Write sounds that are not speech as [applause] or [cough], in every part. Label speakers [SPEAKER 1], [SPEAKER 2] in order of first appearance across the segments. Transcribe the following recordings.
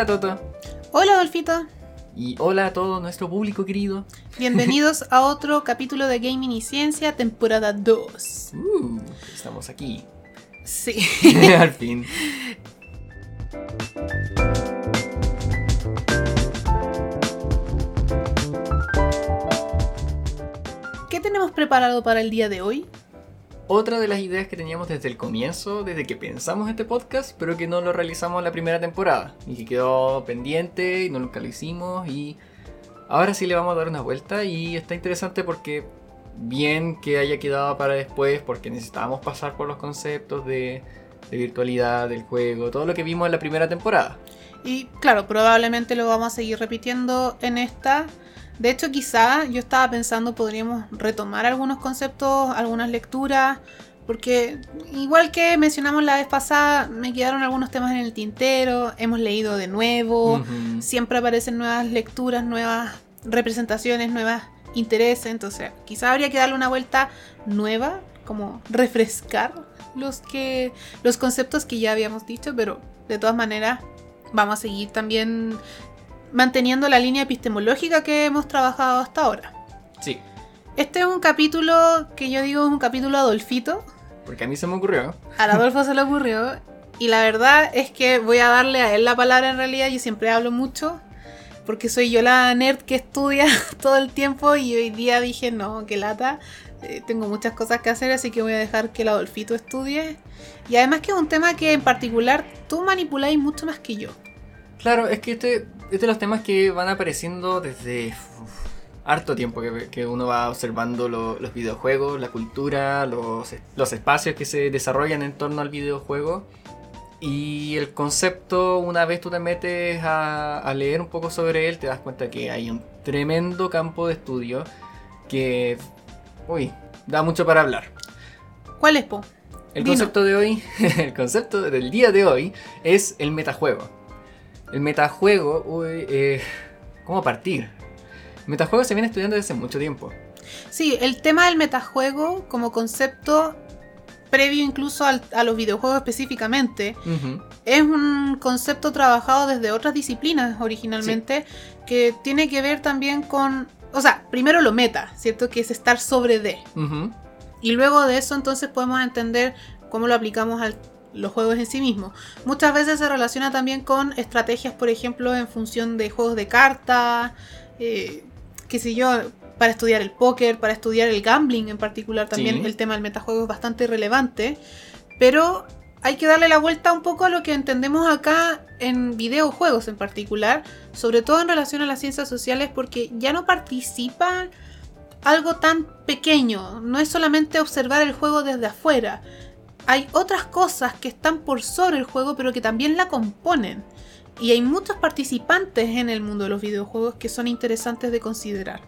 [SPEAKER 1] Hola Toto.
[SPEAKER 2] Hola Adolfito.
[SPEAKER 1] Y hola a todo nuestro público querido.
[SPEAKER 2] Bienvenidos [laughs] a otro capítulo de Gaming y Ciencia, temporada 2.
[SPEAKER 1] Uh, estamos aquí.
[SPEAKER 2] Sí. [laughs]
[SPEAKER 1] Al fin.
[SPEAKER 2] ¿Qué tenemos preparado para el día de hoy?
[SPEAKER 1] Otra de las ideas que teníamos desde el comienzo, desde que pensamos este podcast, pero que no lo realizamos la primera temporada. Y que quedó pendiente y no nunca lo hicimos. Y ahora sí le vamos a dar una vuelta. Y está interesante porque bien que haya quedado para después, porque necesitábamos pasar por los conceptos de, de virtualidad del juego, todo lo que vimos en la primera temporada.
[SPEAKER 2] Y claro, probablemente lo vamos a seguir repitiendo en esta. De hecho, quizá yo estaba pensando podríamos retomar algunos conceptos, algunas lecturas, porque igual que mencionamos la vez pasada, me quedaron algunos temas en el tintero, hemos leído de nuevo, siempre aparecen nuevas lecturas, nuevas representaciones, nuevas intereses, entonces quizá habría que darle una vuelta nueva, como refrescar los que los conceptos que ya habíamos dicho, pero de todas maneras vamos a seguir también manteniendo la línea epistemológica que hemos trabajado hasta ahora.
[SPEAKER 1] Sí,
[SPEAKER 2] Este es un capítulo que yo digo es un capítulo Adolfito.
[SPEAKER 1] porque a mí se me ocurrió.
[SPEAKER 2] A Adolfo se le ocurrió. Y la verdad es que voy a darle a él la palabra en realidad. Yo siempre hablo mucho. Porque soy yo la nerd que estudia [laughs] todo el tiempo. Y hoy día dije, no, que lata. eh, tengo muchas cosas que hacer, así que voy a dejar que el Adolfito estudie. Y además que es un tema que en particular tú manipuláis mucho más que yo.
[SPEAKER 1] Claro, es que este es de los temas que van apareciendo desde uf, harto tiempo que, que uno va observando lo- los videojuegos, la cultura, los, los espacios que se desarrollan en torno al videojuego. Y el concepto, una vez tú te metes a, a leer un poco sobre él, te das cuenta que hay un tremendo campo de estudio que, uy, da mucho para hablar.
[SPEAKER 2] ¿Cuál es, Po?
[SPEAKER 1] El
[SPEAKER 2] Dino.
[SPEAKER 1] concepto de hoy, [laughs] el concepto del día de hoy es el metajuego. El metajuego, uy, eh, ¿cómo partir? El metajuego se viene estudiando desde hace mucho tiempo.
[SPEAKER 2] Sí, el tema del metajuego como concepto previo incluso al- a los videojuegos específicamente es un concepto trabajado desde otras disciplinas originalmente que tiene que ver también con, o sea, primero lo meta, ¿cierto? Que es estar sobre de.
[SPEAKER 1] ujú.
[SPEAKER 2] Y luego de eso entonces podemos entender cómo lo aplicamos a los juegos en sí mismos. Muchas veces se relaciona también con estrategias, por ejemplo, en función de juegos de cartas, eh, qué sé yo, para estudiar el póker, para estudiar el gambling en particular también
[SPEAKER 1] Sí.
[SPEAKER 2] el tema del metajuego es bastante relevante. Pero hay que darle la vuelta un poco a lo que entendemos acá en videojuegos en particular, sobre todo en relación a las ciencias sociales, porque ya no participa algo tan pequeño, no es solamente observar el juego desde afuera. Hay otras cosas que están por sobre el juego, pero que también la componen. Y hay muchos participantes en el mundo de los videojuegos que son interesantes de considerar.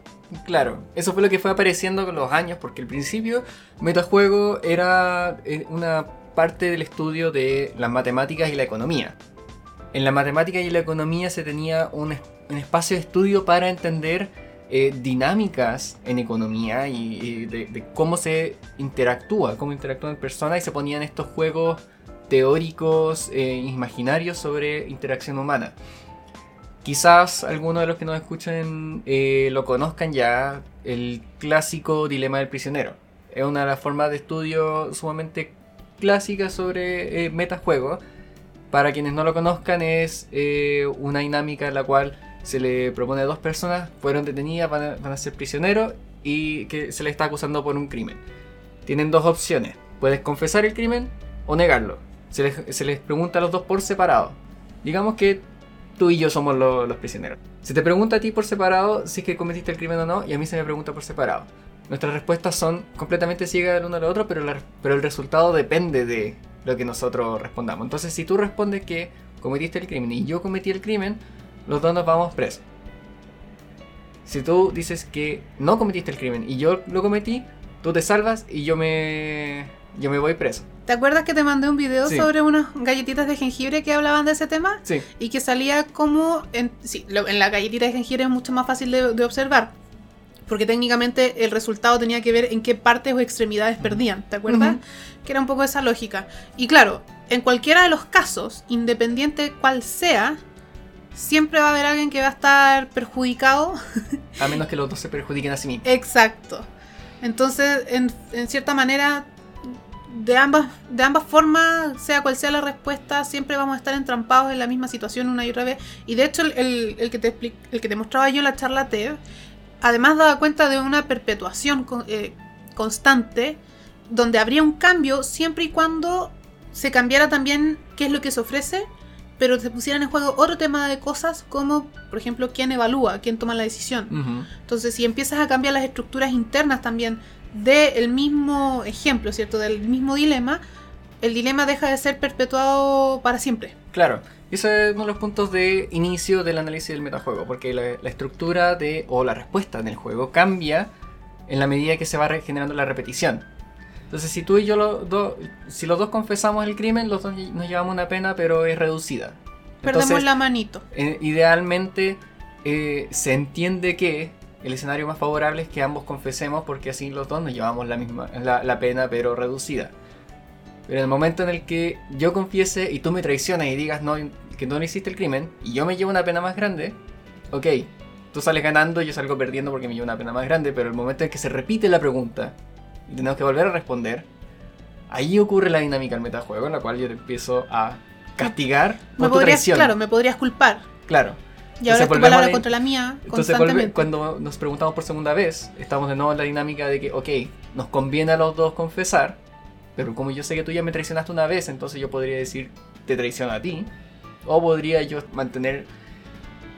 [SPEAKER 1] Claro, eso fue lo que fue apareciendo con los años, porque al principio metajuego era eh, una parte del estudio de las matemáticas y la economía. En la matemática y la economía se tenía un, un espacio de estudio para entender eh, dinámicas en economía y, de, cómo se interactúa, cómo interactúan personas y se ponían estos juegos teóricos, eh, imaginarios sobre interacción humana. Quizás algunos de los que nos escuchen eh, lo conozcan ya, el clásico dilema del prisionero. Es una de las formas de estudio sumamente clásicas sobre eh, metajuegos. Para quienes no lo conozcan es una dinámica en la cual se le propone a dos personas, fueron detenidas, van a, ser prisioneros y que se les está acusando por un crimen. Tienen dos opciones, puedes confesar el crimen o negarlo. Se les, se les pregunta a los dos por separado. Digamos que tú y yo somos lo- los prisioneros. Se te pregunta a ti por separado si es que cometiste el crimen o no, y a mí se me pregunta por separado. Nuestras respuestas son completamente ciegas del uno al otro, pero, la- pero el resultado depende de lo que nosotros respondamos. Entonces, si tú respondes que cometiste el crimen y yo cometí el crimen, los dos nos vamos presos. Si tú dices que no cometiste el crimen y yo lo cometí, tú te salvas y yo me, yo me voy preso.
[SPEAKER 2] ¿Te acuerdas que te mandé un video
[SPEAKER 1] Sí.
[SPEAKER 2] sobre unas galletitas de jengibre que hablaban de ese tema?
[SPEAKER 1] Sí,
[SPEAKER 2] Y que salía como... En, sí, lo- en la galletita de jengibre es mucho más fácil de, de observar. Porque técnicamente el resultado tenía que ver en qué partes o extremidades perdían, ¿te acuerdas? Que era un poco esa lógica. Y claro, en cualquiera de los casos, independiente cuál sea, siempre va a haber alguien que va a estar perjudicado.
[SPEAKER 1] A menos que los dos se perjudiquen a sí mismos.
[SPEAKER 2] Exacto. Entonces, en, en cierta manera, de ambas, de ambas formas, sea cual sea la respuesta, siempre vamos a estar entrampados en la misma situación una y otra vez. Y de hecho, el, el- el que, te expli- el que te mostraba yo en la charla TED, además daba cuenta de una perpetuación con- eh, constante, donde habría un cambio siempre y cuando se cambiara también qué es lo que se ofrece, pero se pusieran en juego otro tema de cosas como, por ejemplo, quién evalúa, quién toma la decisión. Entonces, si empiezas a cambiar las estructuras internas también del mismo ejemplo, ¿cierto? Del mismo dilema, el dilema deja de ser perpetuado para siempre.
[SPEAKER 1] Claro, ese es uno de los puntos de inicio del análisis del metajuego, porque la, la estructura de o la respuesta en el juego cambia en la medida que se va regenerando la repetición. Entonces, si tú y yo, los dos- si los dos confesamos el crimen, los dos nos llevamos una pena, pero es reducida.
[SPEAKER 2] Perdemos
[SPEAKER 1] Entonces,
[SPEAKER 2] la manito.
[SPEAKER 1] eh, idealmente eh, se entiende que el escenario más favorable es que ambos confesemos porque así los dos nos llevamos la misma la, la pena pero reducida. Pero en el momento en el que yo confiese y tú me traicionas y digas no, que no hiciste el crimen y yo me llevo una pena más grande, ok, tú sales ganando y yo salgo perdiendo porque me llevo una pena más grande, pero el momento en que se repite la pregunta y tenemos que volver a responder, ahí ocurre la dinámica del metajuego en la cual yo te empiezo a castigar
[SPEAKER 2] Me
[SPEAKER 1] por tu
[SPEAKER 2] podrías,
[SPEAKER 1] traición.
[SPEAKER 2] claro, me podrías culpar.
[SPEAKER 1] Claro.
[SPEAKER 2] Y ahora
[SPEAKER 1] Entonces
[SPEAKER 2] es tu palabra contra la mía
[SPEAKER 1] Entonces cuando nos preguntamos por segunda vez, estamos de nuevo en la dinámica de que, ok, nos conviene a los dos confesar, pero como yo sé que tú ya me traicionaste una vez, entonces yo podría decir, te traiciono a ti, o podría yo mantener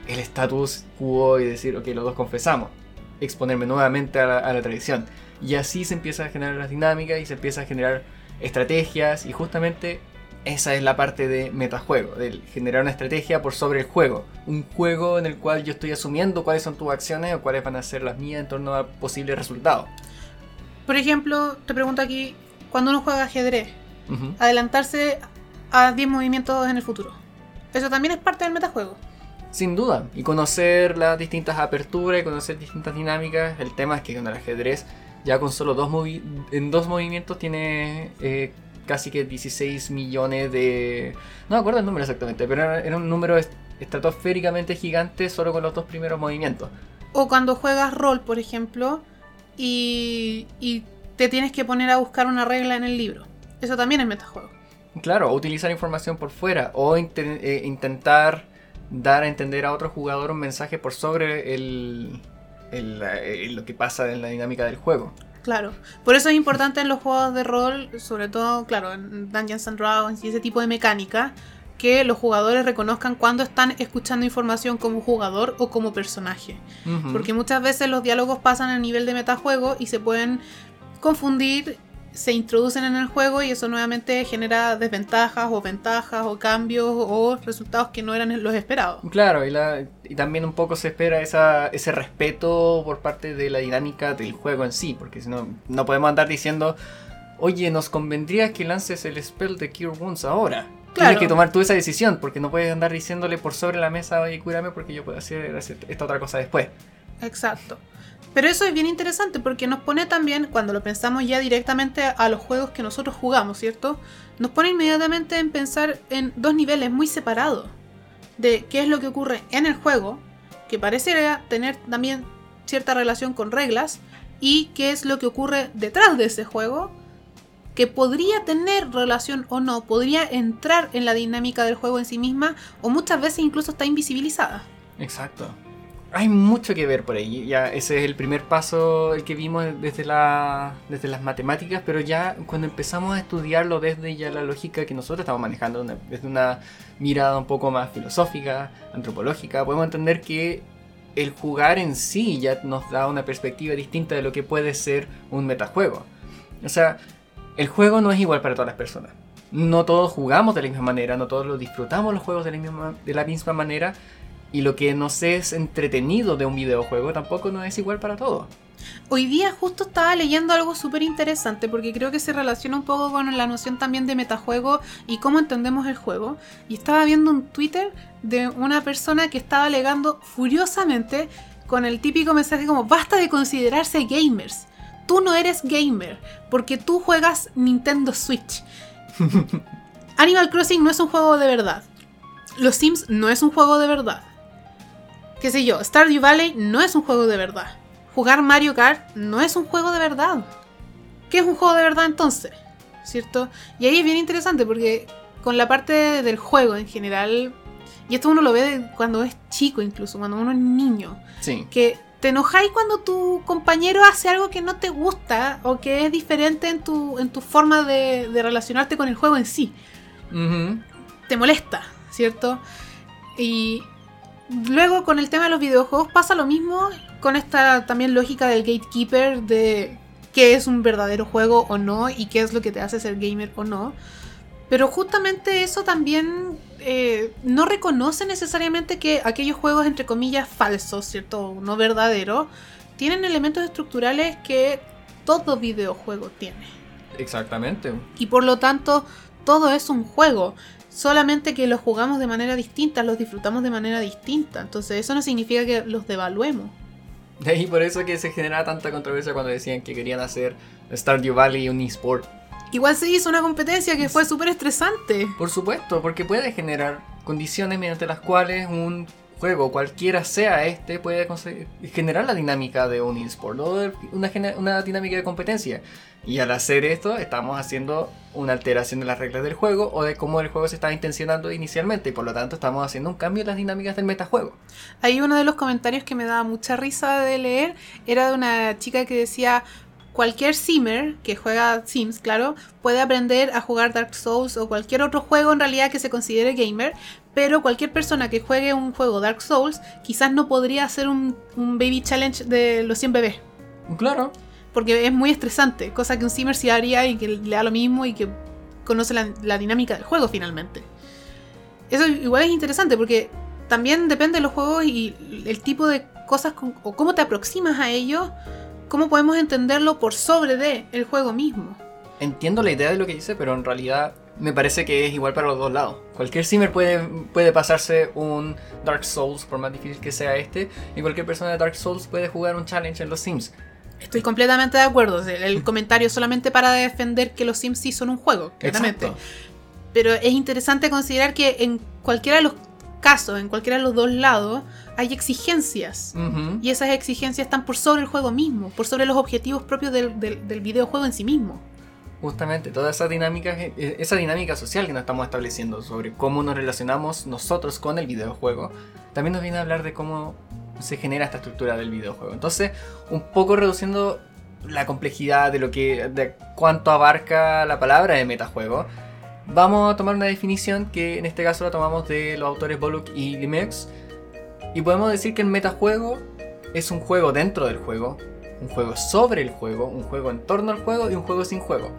[SPEAKER 1] el status quo y decir, ok, los dos confesamos, exponerme nuevamente a la, a la traición. Y así se empieza a generar las dinámicas y se empieza a generar estrategias y justamente esa es la parte de metajuego, de generar una estrategia por sobre el juego. Un juego en el cual yo estoy asumiendo cuáles son tus acciones o cuáles van a ser las mías en torno a posibles resultados.
[SPEAKER 2] Por ejemplo, te pregunto aquí, cuando uno juega ajedrez, adelantarse a 10 movimientos en el futuro. Eso también es parte del metajuego.
[SPEAKER 1] Sin duda. Y conocer las distintas aperturas y conocer distintas dinámicas. El tema es que con el ajedrez, ya con solo dos movi- en dos movimientos tiene eh, casi que 16 millones de... No me acuerdo el número exactamente, pero era, era un número est- estratosféricamente gigante solo con los dos primeros movimientos.
[SPEAKER 2] O cuando juegas rol, por ejemplo, y, y te tienes que poner a buscar una regla en el libro. Eso también es metajuego.
[SPEAKER 1] Claro, utilizar información por fuera o eh, intentar dar a entender a otro jugador un mensaje por sobre el, el, eh, lo que pasa en la dinámica del juego.
[SPEAKER 2] Claro. Por eso es importante en los juegos de rol, sobre todo, claro, en Dungeons and Dragons y ese tipo de mecánica, que los jugadores reconozcan cuando están escuchando información como jugador o como personaje. Porque muchas veces los diálogos pasan a nivel de metajuego y se pueden confundir, se introducen en el juego y eso nuevamente genera desventajas o ventajas o cambios o resultados que no eran los esperados.
[SPEAKER 1] Claro, y, la- y también un poco se espera esa, ese respeto por parte de la dinámica del juego en sí, porque si no, no podemos andar diciendo, oye, nos convendría que lances el spell de Cure Wounds ahora.
[SPEAKER 2] Claro.
[SPEAKER 1] Tienes que tomar tú esa decisión, porque no puedes andar diciéndole por sobre la mesa, oye, cúrame, porque yo puedo hacer esta otra cosa después.
[SPEAKER 2] Exacto. Pero eso es bien interesante porque nos pone también, cuando lo pensamos ya directamente a los juegos que nosotros jugamos, ¿cierto? Nos pone inmediatamente en pensar en dos niveles muy separados de qué es lo que ocurre en el juego, que pareciera tener también cierta relación con reglas, y qué es lo que ocurre detrás de ese juego, que podría tener relación o no, podría entrar en la dinámica del juego en sí misma, o muchas veces incluso está invisibilizada.
[SPEAKER 1] Exacto. Hay mucho que ver por ahí. Ya ese es el primer paso el que vimos desde la desde las matemáticas, pero ya cuando empezamos a estudiarlo desde ya la lógica que nosotros estamos manejando, desde una mirada un poco más filosófica, antropológica, podemos entender que el jugar en sí ya nos da una perspectiva distinta de lo que puede ser un metajuego. O sea, el juego no es igual para todas las personas. No todos jugamos de la misma manera, no todos lo disfrutamos los juegos de la misma, de la misma manera. Y lo que nos es entretenido de un videojuego tampoco no es igual para todos.
[SPEAKER 2] Hoy día justo estaba leyendo algo súper interesante porque creo que se relaciona un poco con la noción también de metajuego y cómo entendemos el juego. Y estaba viendo un Twitter de una persona que estaba alegando furiosamente con el típico mensaje como basta de considerarse gamers. Tú no eres gamer porque tú juegas Nintendo Switch. [laughs] Animal Crossing no es un juego de verdad. Los Sims no es un juego de verdad. Qué sé yo, Stardew Valley no es un juego de verdad. Jugar Mario Kart no es un juego de verdad. ¿Qué es un juego de verdad entonces? ¿Cierto? Y ahí es bien interesante porque con la parte del juego en general, y esto uno lo ve cuando es chico incluso, cuando uno es niño,
[SPEAKER 1] Sí.
[SPEAKER 2] que te enojáis cuando tu compañero hace algo que no te gusta o que es diferente en tu, en tu forma de, de relacionarte con el juego en sí. Te molesta, ¿cierto? Y luego con el tema de los videojuegos pasa lo mismo con esta también lógica del gatekeeper de qué es un verdadero juego o no y qué es lo que te hace ser gamer o no. Pero justamente eso también eh, no reconoce necesariamente que aquellos juegos, entre comillas, falsos, ¿cierto? No verdaderos, tienen elementos estructurales que todo videojuego tiene.
[SPEAKER 1] Exactamente.
[SPEAKER 2] Y por lo tanto, todo es un juego. Solamente que los jugamos de manera distinta, los disfrutamos de manera distinta. Entonces, eso no significa que los devaluemos.
[SPEAKER 1] De ahí por eso que se generaba tanta controversia cuando decían que querían hacer Stardew Valley un esport.
[SPEAKER 2] Igual se hizo una competencia que fue súper estresante.
[SPEAKER 1] Por supuesto, porque puede generar condiciones mediante las cuales un juego, cualquiera sea este, puede conse- generar la dinámica de un esport o una dinámica de competencia. Y al hacer esto, estamos haciendo una alteración de las reglas del juego o de cómo el juego se estaba intencionando inicialmente. Y por lo tanto, estamos haciendo un cambio en las dinámicas del metajuego.
[SPEAKER 2] Ahí uno de los comentarios que me daba mucha risa de leer era de una chica que decía, cualquier simmer que juega Sims, claro, puede aprender a jugar Dark Souls o cualquier otro juego en realidad que se considere gamer, pero cualquier persona que juegue un juego Dark Souls quizás no podría hacer un, un baby challenge de los 100 bebés.
[SPEAKER 1] Claro.
[SPEAKER 2] Porque es muy estresante, cosa que un simmer sí haría y que le da lo mismo y que conoce la, la dinámica del juego finalmente. Eso igual es interesante porque también depende de los juegos y el tipo de cosas con- o cómo te aproximas a ellos, cómo podemos entenderlo por sobre de el juego mismo.
[SPEAKER 1] Entiendo la idea de lo que dice, pero en realidad me parece que es igual para los dos lados. Cualquier simmer puede, puede pasarse un Dark Souls, por más difícil que sea este, y cualquier persona de Dark Souls puede jugar un challenge en los Sims.
[SPEAKER 2] Estoy completamente de acuerdo. El, comentario solamente para defender que los Sims sí son un juego, claramente.
[SPEAKER 1] Exacto.
[SPEAKER 2] Pero es interesante considerar que en cualquiera de los casos, en cualquiera de los dos lados, hay exigencias. Y esas exigencias están por sobre el juego mismo, por sobre los objetivos propios del, del- del videojuego en sí mismo.
[SPEAKER 1] Justamente, toda esa dinámica, eh, esa dinámica social que nos estamos estableciendo sobre cómo nos relacionamos nosotros con el videojuego, también nos viene a hablar de cómo se genera esta estructura del videojuego. Entonces, un poco reduciendo la complejidad de lo que, de cuánto abarca la palabra de metajuego, vamos a tomar una definición que en este caso la tomamos de los autores Bollock y Limex, y podemos decir que el metajuego es un juego dentro del juego, un juego sobre el juego, un juego en torno al juego y un juego sin juego.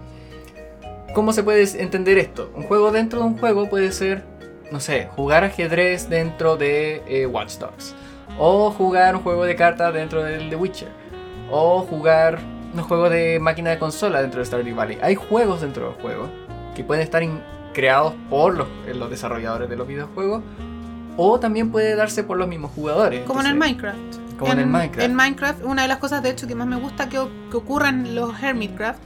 [SPEAKER 1] ¿Cómo se puede entender esto? Un juego dentro de un juego puede ser, no sé, jugar ajedrez dentro de eh, Watch Dogs. O jugar un juego de cartas dentro del The Witcher. O jugar un juego de máquina de consola dentro de Stardew Valley. Hay juegos dentro del juego que pueden estar creados por los, los desarrolladores de los videojuegos. O también puede darse por los mismos jugadores.
[SPEAKER 2] Como en el
[SPEAKER 1] Entonces,
[SPEAKER 2] Minecraft.
[SPEAKER 1] Como en el Minecraft.
[SPEAKER 2] En Minecraft, una de las cosas de hecho que más me gusta que, que ocurran en los Hermitcraft,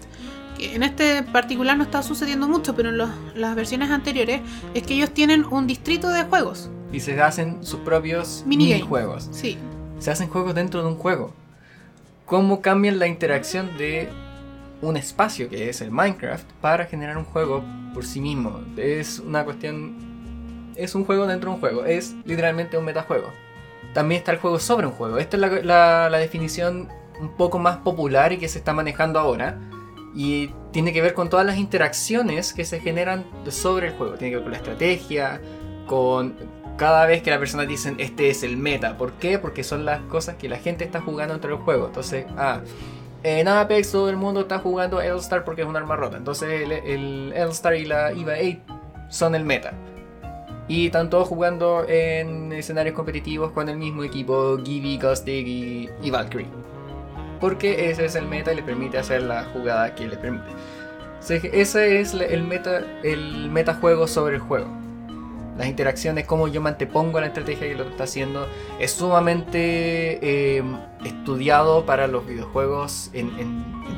[SPEAKER 2] que en este particular no está sucediendo mucho, pero en los- las versiones anteriores, es que ellos tienen un distrito de juegos.
[SPEAKER 1] Y se hacen sus propios minijuegos.
[SPEAKER 2] Sí.
[SPEAKER 1] Se hacen juegos dentro de un juego. ¿Cómo cambian la interacción de un espacio que es el Minecraft para generar un juego por sí mismo? Es una cuestión... Es un juego dentro de un juego. Es literalmente un metajuego. También está el juego sobre un juego. Esta es la, la- definición un poco más popular y que se está manejando ahora. Y tiene que ver con todas las interacciones que se generan sobre el juego. Tiene que ver con la estrategia, con cada vez que la persona dicen este es el meta. ¿Por qué? Porque son las cosas que la gente está jugando dentro del juego. Entonces, ah, en Apex todo el mundo está jugando L-Star porque es un arma rota. Entonces el, el L-Star y la EVA 8 son el meta. Y están todos jugando en escenarios competitivos con el mismo equipo, Gibby, Caustic y, Valkyrie. Porque ese es el meta y le permite hacer la jugada que le permite. Se- Ese es el meta, el metajuego sobre el juego. Las interacciones, cómo yo me antepongo a la estrategia que lo está haciendo, es sumamente eh, estudiado para los videojuegos en,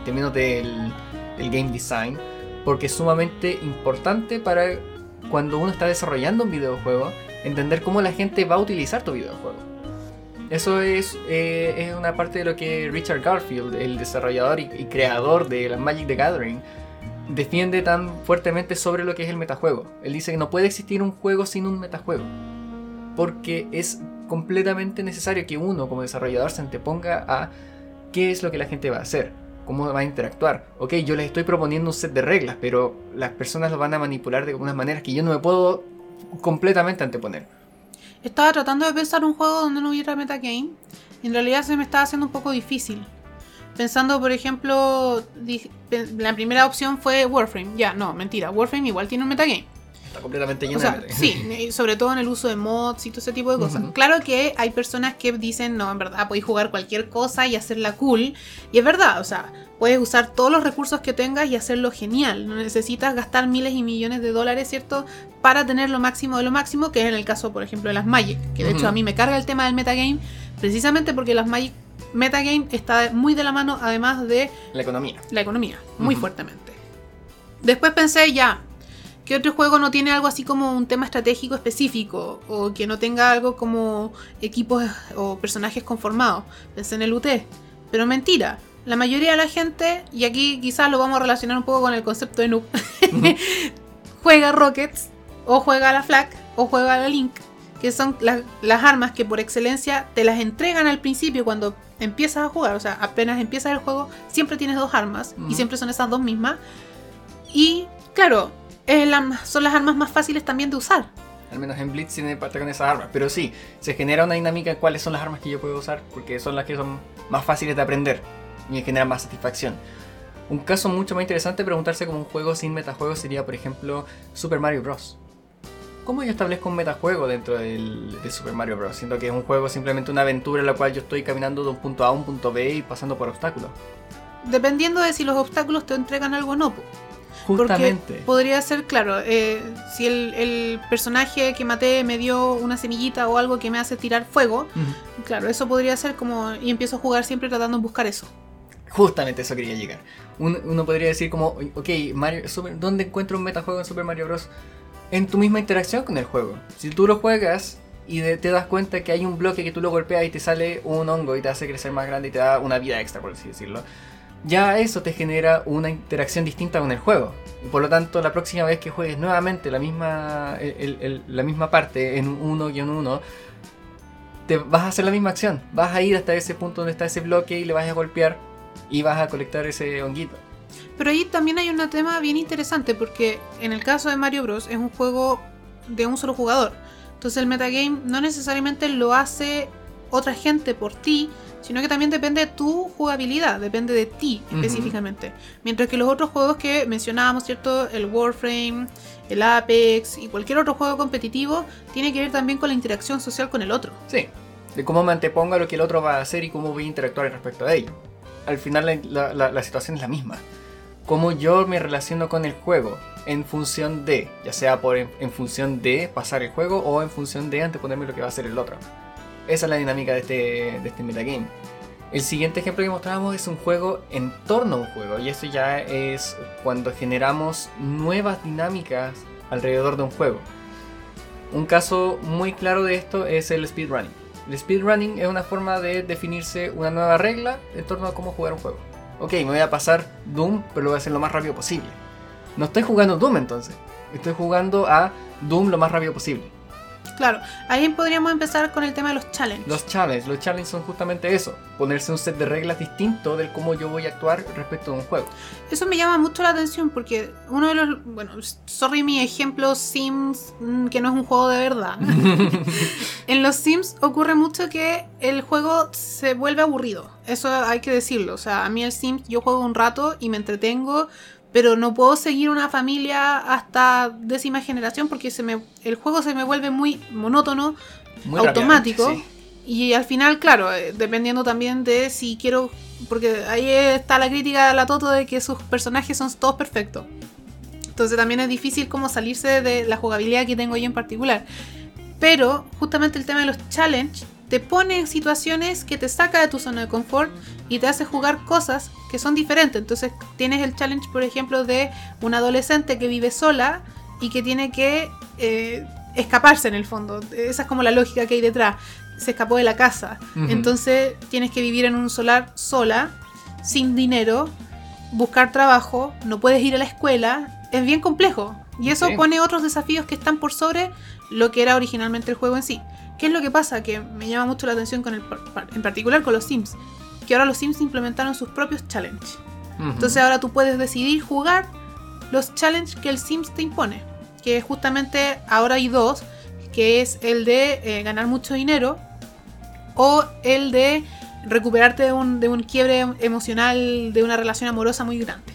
[SPEAKER 1] términos del game design, porque es sumamente importante para cuando uno está desarrollando un videojuego entender cómo la gente va a utilizar tu videojuego. Eso es, eh, es una parte de lo que Richard Garfield, el desarrollador y, y creador de Magic the Gathering, defiende tan fuertemente sobre lo que es el metajuego. Él dice que no puede existir un juego sin un metajuego. Porque es completamente necesario que uno como desarrollador se anteponga a qué es lo que la gente va a hacer, cómo va a interactuar. Ok, yo les estoy proponiendo un set de reglas, pero las personas lo van a manipular de unas maneras que yo no me puedo completamente anteponer.
[SPEAKER 2] Estaba tratando de pensar un juego donde no hubiera metagame. Y en realidad se me estaba haciendo un poco difícil. Pensando, por ejemplo, la primera opción fue Warframe. Ya, no, mentira. Warframe igual tiene un metagame.
[SPEAKER 1] Está completamente lleno
[SPEAKER 2] O sea,
[SPEAKER 1] de...
[SPEAKER 2] sí, [laughs] sobre todo en el uso de mods y todo ese tipo de cosas. Claro que hay personas que dicen, no, en verdad, podéis jugar cualquier cosa y hacerla cool. Y es verdad, o sea, puedes usar todos los recursos que tengas y hacerlo genial. No necesitas gastar miles y millones de dólares, ¿cierto? Para tener lo máximo de lo máximo, que es en el caso, por ejemplo, de las Magic. Que de hecho a mí me carga el tema del metagame, precisamente porque las Magic metagame está muy de la mano, además de
[SPEAKER 1] La economía.
[SPEAKER 2] la economía, muy fuertemente. Después pensé ya, ¿qué otro juego no tiene algo así como un tema estratégico específico? O que no tenga algo como equipos o personajes conformados. Pensé en el UT. Pero mentira, la mayoría de la gente, y aquí quizás lo vamos a relacionar un poco con el concepto de noob, [laughs] juega Rockets, o juega a la Flag, o juega a la Link, que son la- las armas que por excelencia te las entregan al principio cuando empiezas a jugar, o sea, apenas empiezas el juego, siempre tienes dos armas, y siempre son esas dos mismas. Y claro, es la- son las armas más fáciles también de usar.
[SPEAKER 1] Al menos en Blitz tiene parte con esas armas. Pero sí, se genera una dinámica en cuáles son las armas que yo puedo usar. Porque son las que son más fáciles de aprender. Y generan más satisfacción. Un caso mucho más interesante preguntarse como un juego sin metajuego sería, por ejemplo, Super Mario Bros. ¿Cómo yo establezco un metajuego dentro del, de Super Mario Bros? Siento que es un juego simplemente una aventura en la cual yo estoy caminando de un punto A a un punto B y pasando por obstáculos.
[SPEAKER 2] Dependiendo de si los obstáculos te entregan algo o no.
[SPEAKER 1] Justamente.
[SPEAKER 2] Porque podría ser, claro, eh, si el, el personaje que maté me dio una semillita o algo que me hace tirar fuego, claro, eso podría ser como. Y empiezo a jugar siempre tratando de buscar eso.
[SPEAKER 1] Justamente eso quería llegar. Un- uno podría decir como, ok, Mario, Super- ¿dónde encuentro un metajuego en Super Mario Bros? En tu misma interacción con el juego. Si tú lo juegas y de- te das cuenta que hay un bloque que tú lo golpeas y te sale un hongo y te hace crecer más grande y te da una vida extra, por así decirlo. Ya eso te genera una interacción distinta con el juego. Y por lo tanto, la próxima vez que juegues nuevamente la misma, la misma parte en un 1-1, te vas a hacer la misma acción. Vas a ir hasta ese punto donde está ese bloque y le vas a golpear y vas a colectar ese honguito.
[SPEAKER 2] Pero ahí también hay un tema bien interesante porque en el caso de Mario Bros. es un juego de un solo jugador. Entonces el metagame no necesariamente lo hace otra gente por ti, sino que también depende de tu jugabilidad, depende de ti específicamente. Mientras que los otros juegos que mencionábamos, ¿cierto? El Warframe, el Apex y cualquier otro juego competitivo, tiene que ver también con la interacción social con el otro.
[SPEAKER 1] Sí, de cómo me antepongo a lo que el otro va a hacer y cómo voy a interactuar respecto a ello. Al final la, la- la- la situación es la misma. Cómo yo me relaciono con el juego en función de, ya sea por en, en función de pasar el juego o en función de anteponerme lo que va a hacer el otro. Esa es la dinámica de este, de este metagame. El siguiente ejemplo que mostrábamos es un juego en torno a un juego, y eso ya es cuando generamos nuevas dinámicas alrededor de un juego. Un caso muy claro de esto es el speedrunning. El speedrunning es una forma de definirse una nueva regla en torno a cómo jugar un juego. Ok, me voy a pasar Doom, pero lo voy a hacer lo más rápido posible. No estoy jugando Doom entonces. Estoy jugando a Doom lo más rápido posible.
[SPEAKER 2] Claro, ahí podríamos empezar con el tema de los challenges.
[SPEAKER 1] Los challenges, los challenges son justamente eso. Ponerse un set de reglas distinto del cómo yo voy a actuar respecto a un juego.
[SPEAKER 2] Eso me llama mucho la atención porque uno de los. Bueno, sorry mi ejemplo Sims, mm, que no es un juego de verdad. [laughs] en los Sims ocurre mucho que el juego se vuelve aburrido. Eso hay que decirlo. O sea, a mí el Sims yo juego un rato y me entretengo, pero no puedo seguir una familia hasta décima generación porque se me, el juego se me vuelve muy monótono
[SPEAKER 1] Muy
[SPEAKER 2] automático.
[SPEAKER 1] sí.
[SPEAKER 2] Y al final, claro, eh, dependiendo también de si quiero. Porque ahí está la crítica de la Toto de que sus personajes son todos perfectos. Entonces también es difícil como salirse de la jugabilidad que tengo yo en particular. Pero justamente el tema de los challenge te pone en situaciones que te saca de tu zona de confort y te hace jugar cosas que son diferentes. Entonces tienes el challenge, por ejemplo, de una adolescente que vive sola y que tiene que eh, escaparse en el fondo. Esa es como la lógica que hay detrás. Se escapó de la casa. Entonces tienes que vivir en un solar sola, sin dinero, buscar trabajo, no puedes ir a la escuela. Es bien complejo. Y eso pone otros desafíos que están por sobre lo que era originalmente el juego en sí. ¿Qué es lo que pasa? Que me llama mucho la atención con el, en particular con los Sims. Que ahora los Sims implementaron sus propios challenges.
[SPEAKER 1] Ujú.
[SPEAKER 2] Entonces ahora tú puedes decidir jugar los challenges que el Sims te impone. Que justamente ahora hay dos, que es el de eh, ganar mucho dinero o el de recuperarte de un, de un quiebre emocional, de una relación amorosa muy grande.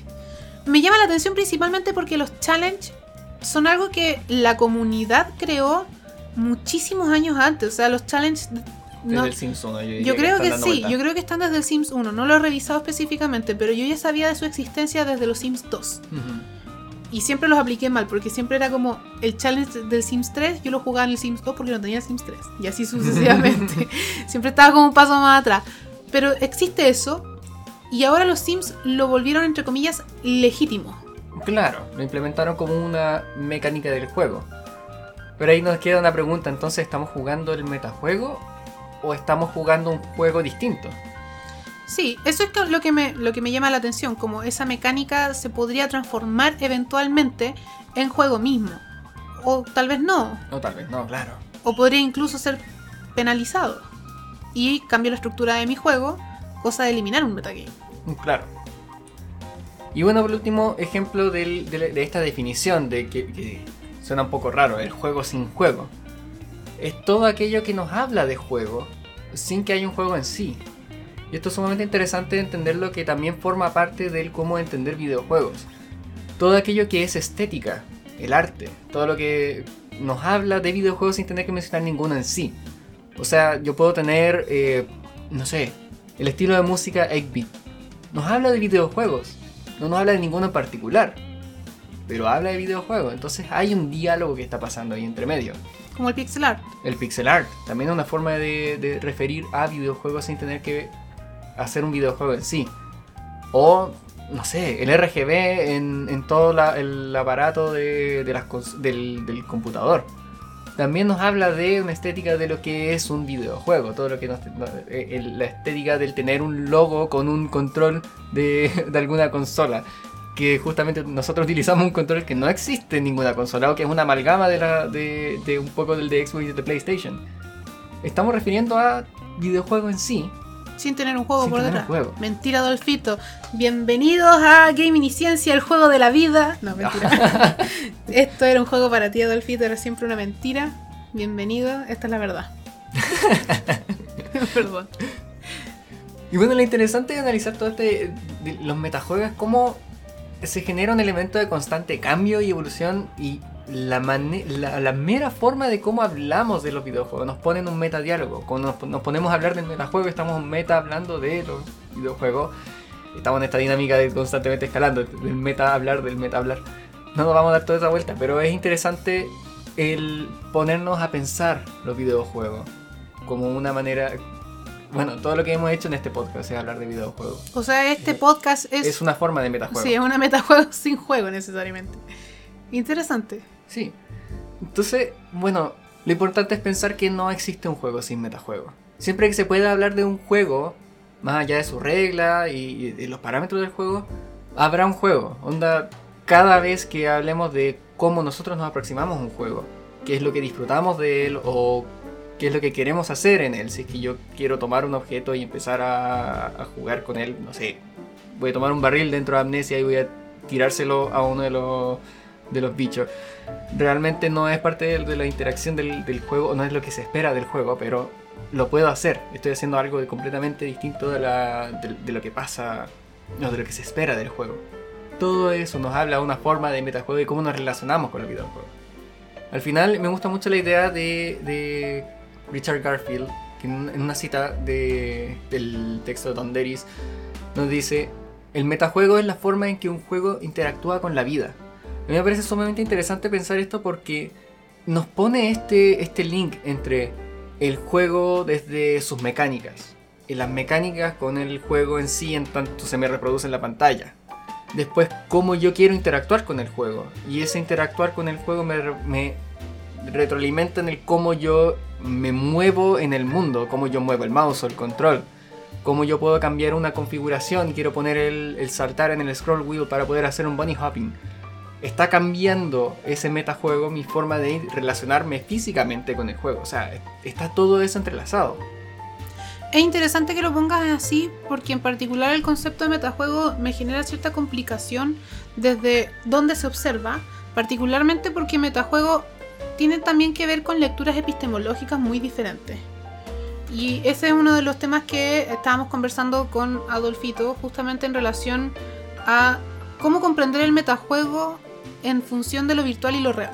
[SPEAKER 2] Me llama la atención principalmente porque los challenges son algo que la comunidad creó muchísimos años antes. O sea, los challenges...
[SPEAKER 1] Desde
[SPEAKER 2] no-
[SPEAKER 1] el Sims 1, yo,
[SPEAKER 2] yo creo que sí,
[SPEAKER 1] vuelta.
[SPEAKER 2] yo creo que están desde el Sims 1, no lo he revisado específicamente, pero yo ya sabía de su existencia desde los Sims 2.
[SPEAKER 1] Ujú.
[SPEAKER 2] Y siempre los apliqué mal, porque siempre era como el challenge del Sims 3, yo lo jugaba en el Sims 2 porque no tenía el Sims 3. Y así sucesivamente. [laughs] siempre estaba como un paso más atrás. Pero existe eso, y ahora los Sims lo volvieron, entre comillas, legítimo.
[SPEAKER 1] Claro, lo implementaron como una mecánica del juego. Pero ahí nos queda una pregunta, entonces ¿estamos jugando el metajuego o estamos jugando un juego distinto?
[SPEAKER 2] Sí, eso es lo que, me, lo que me llama la atención, como esa mecánica se podría transformar eventualmente en juego mismo. O tal vez no,
[SPEAKER 1] No, tal vez, no, claro.
[SPEAKER 2] o podría incluso ser penalizado. Y cambio la estructura de mi juego, cosa de eliminar un metagame.
[SPEAKER 1] Claro. Y bueno, por último, ejemplo del- de, de esta definición de que, que suena un poco raro, el juego sin juego. Es todo aquello que nos habla de juego sin que haya un juego en sí. Y esto es sumamente interesante entenderlo que también forma parte del cómo entender videojuegos. Todo aquello que es estética, el arte, todo lo que nos habla de videojuegos sin tener que mencionar ninguno en sí. O sea, yo puedo tener, eh, no sé, el estilo de música 8-bit. Nos habla de videojuegos, no nos habla de ninguno en particular, pero habla de videojuegos. Entonces hay un diálogo que está pasando ahí entre medio.
[SPEAKER 2] Como el pixel art.
[SPEAKER 1] El pixel art también es una forma de, de referir a videojuegos sin tener que hacer un videojuego en sí. O, no sé, el RGB en, en todo la- el aparato de, de las del, del computador. También nos habla de una estética de lo que es un videojuego. Todo lo que nos, no, eh, la estética del tener un logo con un control de, [laughs] de alguna consola. Que justamente nosotros utilizamos un control que no existe en ninguna consola o que es una amalgama de, la, de, de un poco del de Xbox y de PlayStation. Estamos refiriendo a videojuego en sí.
[SPEAKER 2] Sin tener un juego
[SPEAKER 1] Sin
[SPEAKER 2] por detrás. Mentira, Dolfito. Bienvenidos a Gaming y Ciencia, el juego de la vida. No, mentira. [laughs] Esto era un juego para ti, Adolfito, era siempre una mentira. Bienvenido, esta es la verdad. [laughs] Perdón.
[SPEAKER 1] Y bueno, lo interesante de analizar todo este. de los metajuegos es cómo se genera un elemento de constante cambio y evolución y la, la, mera forma de cómo hablamos de los videojuegos. Nos ponen un metadiálogo. Cuando nos, ponemos a hablar del metajuego, estamos en meta hablando de los videojuegos. Estamos en esta dinámica de constantemente escalando, del meta hablar, del meta hablar. No nos vamos a dar toda esa vuelta, pero es interesante el ponernos a pensar los videojuegos como una manera. Bueno, todo lo que hemos hecho en este podcast es hablar de videojuegos.
[SPEAKER 2] O sea, este podcast es,
[SPEAKER 1] Es una forma de metajuego.
[SPEAKER 2] sí, es una metajuego [laughs] sin juego necesariamente. Interesante.
[SPEAKER 1] Sí. Entonces, bueno, lo importante es pensar que no existe un juego sin metajuego. Siempre que se pueda hablar de un juego, más allá de su regla y, y de los parámetros del juego, habrá un juego. Onda, cada vez que hablemos de cómo nosotros nos aproximamos a un juego, qué es lo que disfrutamos de él o qué es lo que queremos hacer en él. Si es que yo quiero tomar un objeto y empezar a, a jugar con él, no sé, voy a tomar un barril dentro de Amnesia y voy a tirárselo a uno de los, de los bichos. Realmente no es parte de, la interacción del, del juego, no es lo que se espera del juego, pero lo puedo hacer. Estoy haciendo algo de completamente distinto de, la, de, de lo que pasa, no, de lo que se espera del juego. Todo eso nos habla de una forma de metajuego y cómo nos relacionamos con los videojuegos. Al final me gusta mucho la idea de, de Richard Garfield, que en, una cita de- del texto de Don Deris nos dice, el metajuego es la forma en que un juego interactúa con la vida. A mí me parece sumamente interesante pensar esto porque nos pone este, este link entre el juego desde sus mecánicas y las mecánicas con el juego en sí en tanto se me reproduce en la pantalla. Después, cómo yo quiero interactuar con el juego. Y ese interactuar con el juego me retroalimenta en el cómo yo me muevo en el mundo, cómo yo muevo el mouse o el control, cómo yo puedo cambiar una configuración, quiero poner el, saltar en el scroll wheel para poder hacer un bunny hopping. Está cambiando ese metajuego mi forma de relacionarme físicamente con el juego. O sea, está todo eso entrelazado.
[SPEAKER 2] Es interesante que lo pongas así porque en particular el concepto de metajuego me genera cierta complicación desde donde se observa, particularmente porque metajuego tiene también que ver con lecturas epistemológicas muy diferentes. Y ese es uno de los temas que estábamos conversando con Adolfito justamente en relación a cómo comprender el metajuego en función de lo virtual y lo real.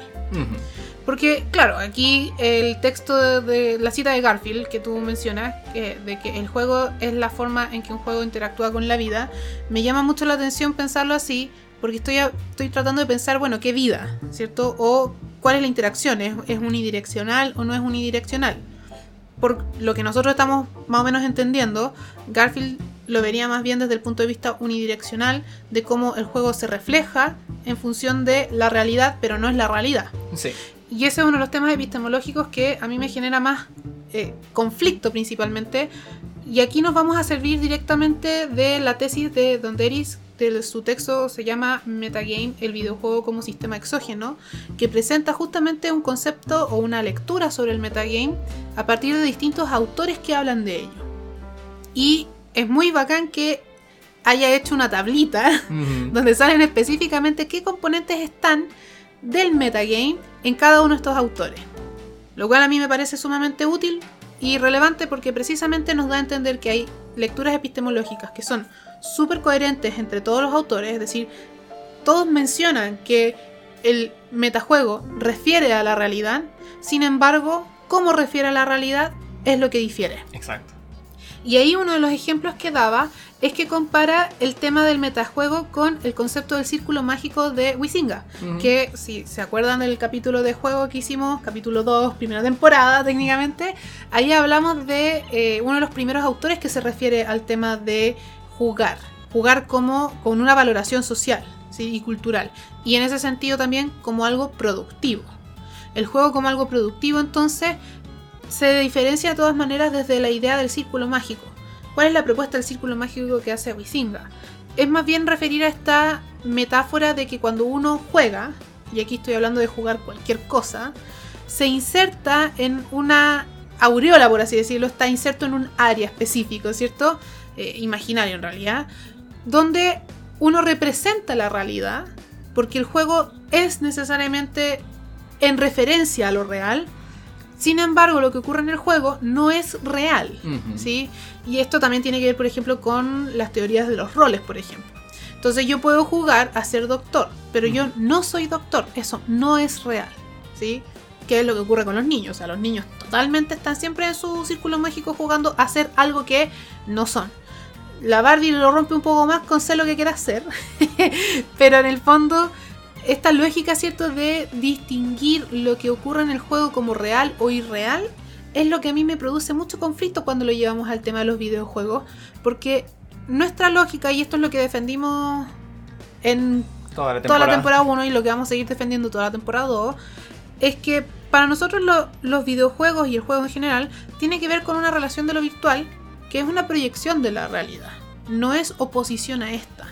[SPEAKER 2] Porque, claro, aquí el texto de, la cita de Garfield que tú mencionas, de que el juego es la forma en que un juego interactúa con la vida, me llama mucho la atención pensarlo así, porque estoy, estoy tratando de pensar, bueno, ¿qué vida? ¿Cierto? O cuál es la interacción, ¿es, es unidireccional o no es unidireccional? Por lo que nosotros estamos más o menos entendiendo, Garfield lo vería más bien desde el punto de vista unidireccional, de cómo el juego se refleja en función de la realidad, pero no es la realidad.
[SPEAKER 1] Sí.
[SPEAKER 2] Y ese es uno de los temas epistemológicos que a mí me genera más eh, conflicto principalmente. Y aquí nos vamos a servir directamente de la tesis de Don Deris, su texto se llama Metagame, el videojuego como sistema exógeno, que presenta justamente un concepto o una lectura sobre el metagame a partir de distintos autores que hablan de ello. Y es muy bacán que haya hecho una tablita [laughs] donde salen específicamente qué componentes están del metagame en cada uno de estos autores. Lo cual a mí me parece sumamente útil y relevante porque precisamente nos da a entender que hay lecturas epistemológicas que son súper coherentes entre todos los autores, es decir, todos mencionan que el metajuego refiere a la realidad, sin embargo, cómo refiere a la realidad es lo que difiere.
[SPEAKER 1] Exacto.
[SPEAKER 2] Y ahí uno de los ejemplos que daba es que compara el tema del metajuego con el concepto del círculo mágico de Wisinga. Que si se acuerdan del capítulo de juego que hicimos, capítulo 2, primera temporada técnicamente, ahí hablamos de eh, uno de los primeros autores que se refiere al tema de jugar. Jugar como con una valoración social y cultural. Y en ese sentido también como algo productivo. El juego como algo productivo entonces se diferencia de todas maneras desde la idea del círculo mágico. ¿Cuál es la propuesta del círculo mágico que hace Wisinga? Es más bien referir a esta metáfora de que cuando uno juega, y aquí estoy hablando de jugar cualquier cosa, se inserta en una aureola, por así decirlo, está inserto en un área específico, ¿cierto? Eh, imaginario en realidad, donde uno representa la realidad, porque el juego es necesariamente en referencia a lo real, sin embargo, lo que ocurre en el juego no es real, ¿sí? Y esto también tiene que ver, por ejemplo, con las teorías de los roles, por ejemplo. Entonces yo puedo jugar a ser doctor, pero yo no soy doctor, eso no es real, ¿sí? ¿Qué es lo que ocurre con los niños? O sea, los niños totalmente están siempre en su círculo mágico jugando a hacer algo que no son. La Barbie lo rompe un poco más con sé lo que quiere hacer, [laughs] pero en el fondo esta lógica, ¿cierto?, de distinguir lo que ocurre en el juego como real o irreal, es lo que a mí me produce mucho conflicto cuando lo llevamos al tema de los videojuegos, porque nuestra lógica, y esto es lo que defendimos en toda la temporada, 1 y lo que vamos a seguir defendiendo toda la temporada 2, es que para nosotros los videojuegos y el juego en general tiene que ver con una relación de lo virtual que es una proyección de la realidad, no es oposición a esta.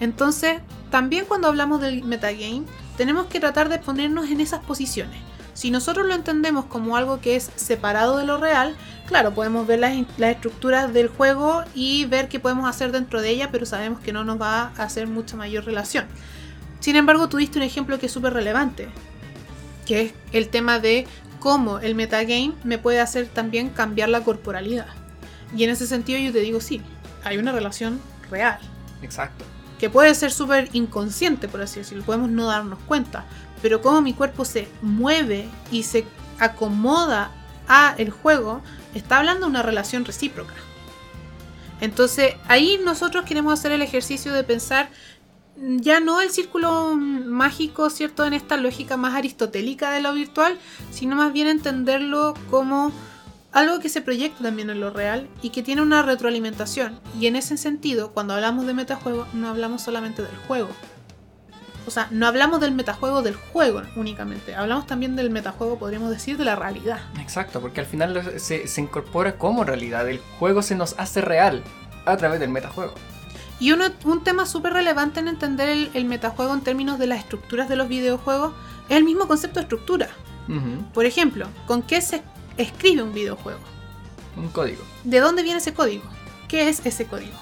[SPEAKER 2] Entonces, también cuando hablamos del metagame, tenemos que tratar de ponernos en esas posiciones. Si nosotros lo entendemos como algo que es separado de lo real, claro, podemos ver las, estructuras del juego y ver qué podemos hacer dentro de ella, pero sabemos que no nos va a hacer mucha mayor relación. Sin embargo, tuviste un ejemplo que es súper relevante, que es el tema de cómo el metagame me puede hacer también cambiar la corporalidad. Y en ese sentido yo te digo, sí, hay una relación real.
[SPEAKER 1] Exacto
[SPEAKER 2] que puede ser súper inconsciente, por así decirlo, podemos no darnos cuenta, pero cómo mi cuerpo se mueve y se acomoda a el juego, está hablando de una relación recíproca. Entonces ahí nosotros queremos hacer el ejercicio de pensar ya no el círculo mágico, ¿cierto? En esta lógica más aristotélica de lo virtual, sino más bien entenderlo como algo que se proyecta también en lo real y que tiene una retroalimentación. Y en ese sentido, cuando hablamos de metajuego, no hablamos solamente del juego. o sea, no hablamos del metajuego del juego únicamente, hablamos también del metajuego, podríamos decir, de la realidad.
[SPEAKER 1] Exacto, porque al final se, se incorpora como realidad, el juego se nos hace real a través del metajuego.
[SPEAKER 2] Y uno, un tema súper relevante en entender el, el, metajuego en términos de las estructuras de los videojuegos es el mismo concepto de estructura.
[SPEAKER 1] Uh -huh.
[SPEAKER 2] Por ejemplo, ¿con qué se escribe un videojuego?
[SPEAKER 1] Un código.
[SPEAKER 2] ¿De dónde viene ese código? ¿Qué es ese código?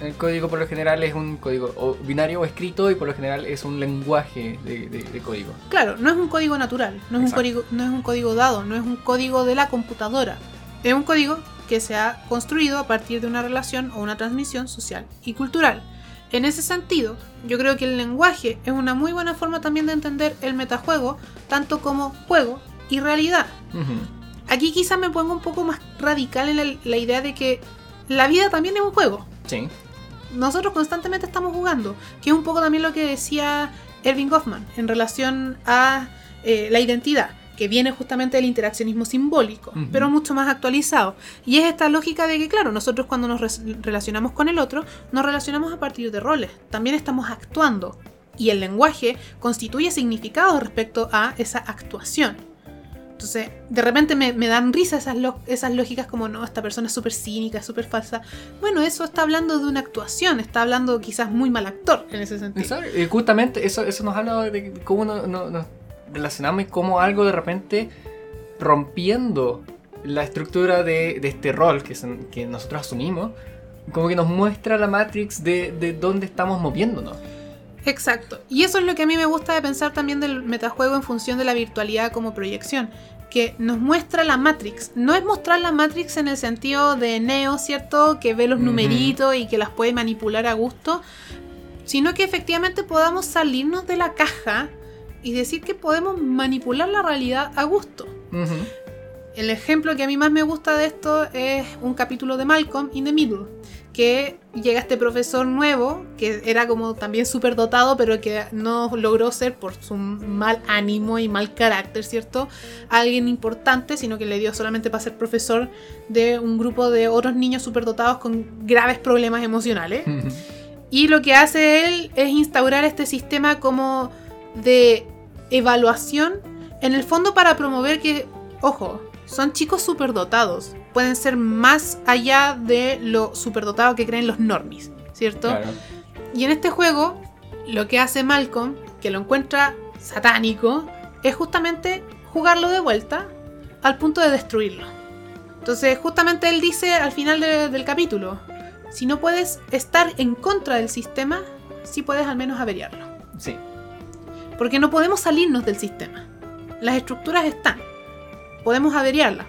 [SPEAKER 1] El código por lo general es un código o binario o escrito y por lo general es un lenguaje de, de, de código.
[SPEAKER 2] Claro, no es un código natural, no es un código, no es un código dado, no es un código de la computadora. Es un código que se ha construido a partir de una relación o una transmisión social y cultural. En ese sentido, yo creo que el lenguaje es una muy buena forma también de entender el metajuego, tanto como juego y realidad.
[SPEAKER 1] Uh -huh.
[SPEAKER 2] Aquí quizás me pongo un poco más radical en la, la, idea de que la vida también es un juego.
[SPEAKER 1] Sí.
[SPEAKER 2] Nosotros constantemente estamos jugando, que es un poco también lo que decía Erving Goffman en relación a eh, la identidad que viene justamente del interaccionismo simbólico, uh -huh. pero mucho más actualizado. Y es esta lógica de que, claro, nosotros cuando nos re relacionamos con el otro, nos relacionamos a partir de roles. También estamos actuando. Y el lenguaje constituye significados respecto a esa actuación. Entonces, de repente me, me dan risa esas, esas lógicas como, no, esta persona es súper cínica, súper falsa. Bueno, eso está hablando de una actuación, está hablando quizás muy mal actor en ese sentido.
[SPEAKER 1] Y justamente eso, eso nos habla de cómo nos no, no relacionamos como algo de repente rompiendo la estructura de, de este rol que, que, nosotros asumimos, como que nos muestra la Matrix de, de dónde estamos moviéndonos.
[SPEAKER 2] Exacto. Y eso es lo que a mí me gusta de pensar también del metajuego en función de la virtualidad como proyección. Que nos muestra la Matrix. No es mostrar la Matrix en el sentido de Neo, ¿cierto? Que ve los uh -huh. numeritos y que las puede manipular a gusto. Sino que efectivamente podamos salirnos de la caja y decir que podemos manipular la realidad a gusto.
[SPEAKER 1] Uh -huh.
[SPEAKER 2] El ejemplo que a mí más me gusta de esto es un capítulo de Malcolm in the Middle, que llega este profesor nuevo, que era como también súper dotado, pero que no logró ser por su mal ánimo y mal carácter, ¿cierto? Alguien importante, sino que le dio solamente para ser profesor de un grupo de otros niños súper dotados con graves problemas emocionales.
[SPEAKER 1] Uh [laughs] -huh.
[SPEAKER 2] Y lo que hace él es instaurar este sistema como de evaluación, en el fondo para promover que, ojo, son chicos superdotados. Pueden ser más allá de lo superdotado que creen los normies, ¿cierto?
[SPEAKER 1] Claro.
[SPEAKER 2] Y en este juego, lo que hace Malcolm, que lo encuentra satánico, es justamente jugarlo de vuelta al punto de destruirlo. Entonces, justamente él dice al final de, del capítulo, si no puedes estar en contra del sistema, sí puedes al menos averiarlo.
[SPEAKER 1] Sí.
[SPEAKER 2] Porque no podemos salirnos del sistema. Las estructuras están podemos averiarla,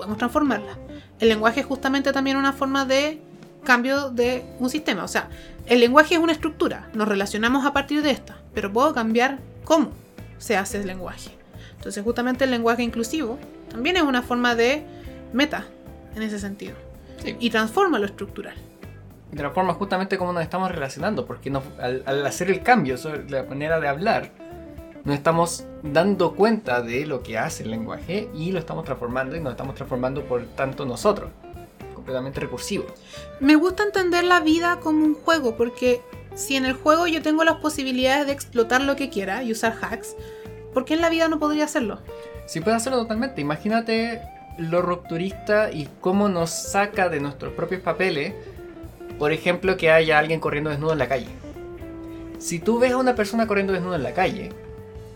[SPEAKER 2] podemos transformarla. El lenguaje es justamente también una forma de cambio de un sistema. O sea, el lenguaje es una estructura, nos relacionamos a partir de esta, pero puedo cambiar cómo se hace el lenguaje. Entonces, justamente el lenguaje inclusivo también es una forma de meta en ese sentido.
[SPEAKER 1] Sí.
[SPEAKER 2] Y transforma lo estructural.
[SPEAKER 1] Y transforma justamente cómo nos estamos relacionando, porque nos, al, al hacer el cambio sobre la manera de hablar, nos estamos dando cuenta de lo que hace el lenguaje y lo estamos transformando y nos estamos transformando por tanto nosotros. Completamente recursivo.
[SPEAKER 2] Me gusta entender la vida como un juego porque si en el juego yo tengo las posibilidades de explotar lo que quiera y usar hacks, ¿por qué en la vida no podría hacerlo?
[SPEAKER 1] Sí puede hacerlo totalmente. Imagínate lo rupturista y cómo nos saca de nuestros propios papeles. Por ejemplo, que haya alguien corriendo desnudo en la calle. Si tú ves a una persona corriendo desnudo en la calle,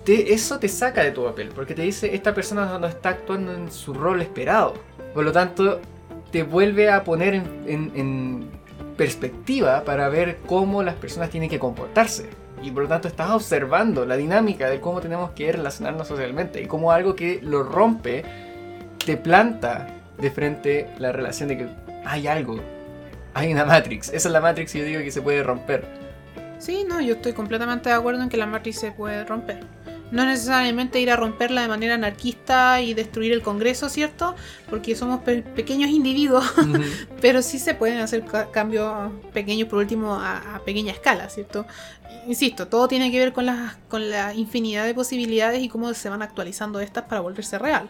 [SPEAKER 1] te, eso te saca de tu papel, porque te dice esta persona no está actuando en su rol esperado. Por lo tanto, te vuelve a poner en, en, perspectiva para ver cómo las personas tienen que comportarse. Y por lo tanto estás observando la dinámica de cómo tenemos que relacionarnos socialmente y cómo algo que lo rompe te planta de frente la relación de que hay algo, hay una Matrix. Esa es la Matrix y yo digo que se puede romper.
[SPEAKER 2] Sí, no, yo estoy completamente de acuerdo en que la Matrix se puede romper. No necesariamente ir a romperla de manera anarquista y destruir el Congreso, ¿cierto? Porque somos pe pequeños individuos, [laughs] uh -huh. pero sí se pueden hacer cambios pequeños, por último, a, a, pequeña escala, ¿cierto? Insisto, todo tiene que ver con la, con la infinidad de posibilidades y cómo se van actualizando estas para volverse real.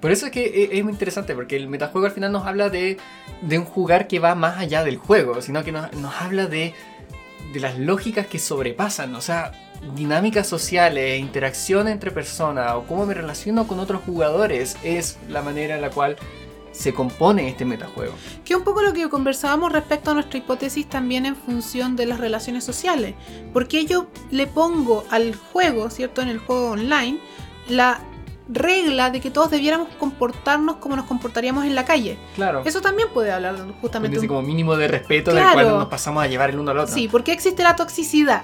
[SPEAKER 1] Por eso es que es muy interesante, porque el metajuego al final nos habla de, de un jugar que va más allá del juego, sino que nos, nos habla de de las lógicas que sobrepasan, o sea, dinámicas sociales, interacción entre personas o cómo me relaciono con otros jugadores es la manera en la cual se compone este metajuego.
[SPEAKER 2] Que un poco lo que conversábamos respecto a nuestra hipótesis también en función de las relaciones sociales. Porque yo le pongo al juego, ¿cierto? En el juego online, la regla de que todos debiéramos comportarnos como nos comportaríamos en la calle.
[SPEAKER 1] Claro.
[SPEAKER 2] Eso también puede hablar justamente un-
[SPEAKER 1] como mínimo de respeto
[SPEAKER 2] Claro.
[SPEAKER 1] del cual nos pasamos a llevar el uno al otro.
[SPEAKER 2] Sí, porque existe la toxicidad.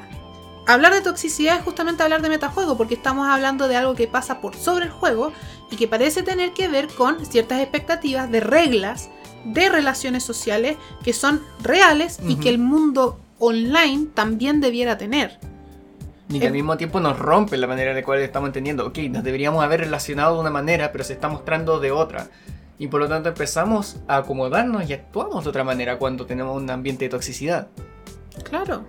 [SPEAKER 2] Hablar de toxicidad es justamente hablar de metajuego, porque estamos hablando de algo que pasa por sobre el juego y que parece tener que ver con ciertas expectativas de reglas, de relaciones sociales que son reales y que el mundo online también debiera tener.
[SPEAKER 1] Y que al mismo tiempo nos rompe la manera en la cual estamos entendiendo. Ok, nos deberíamos haber relacionado de una manera, pero se está mostrando de otra. Y por lo tanto empezamos a acomodarnos y actuamos de otra manera cuando tenemos un ambiente de toxicidad.
[SPEAKER 2] Claro,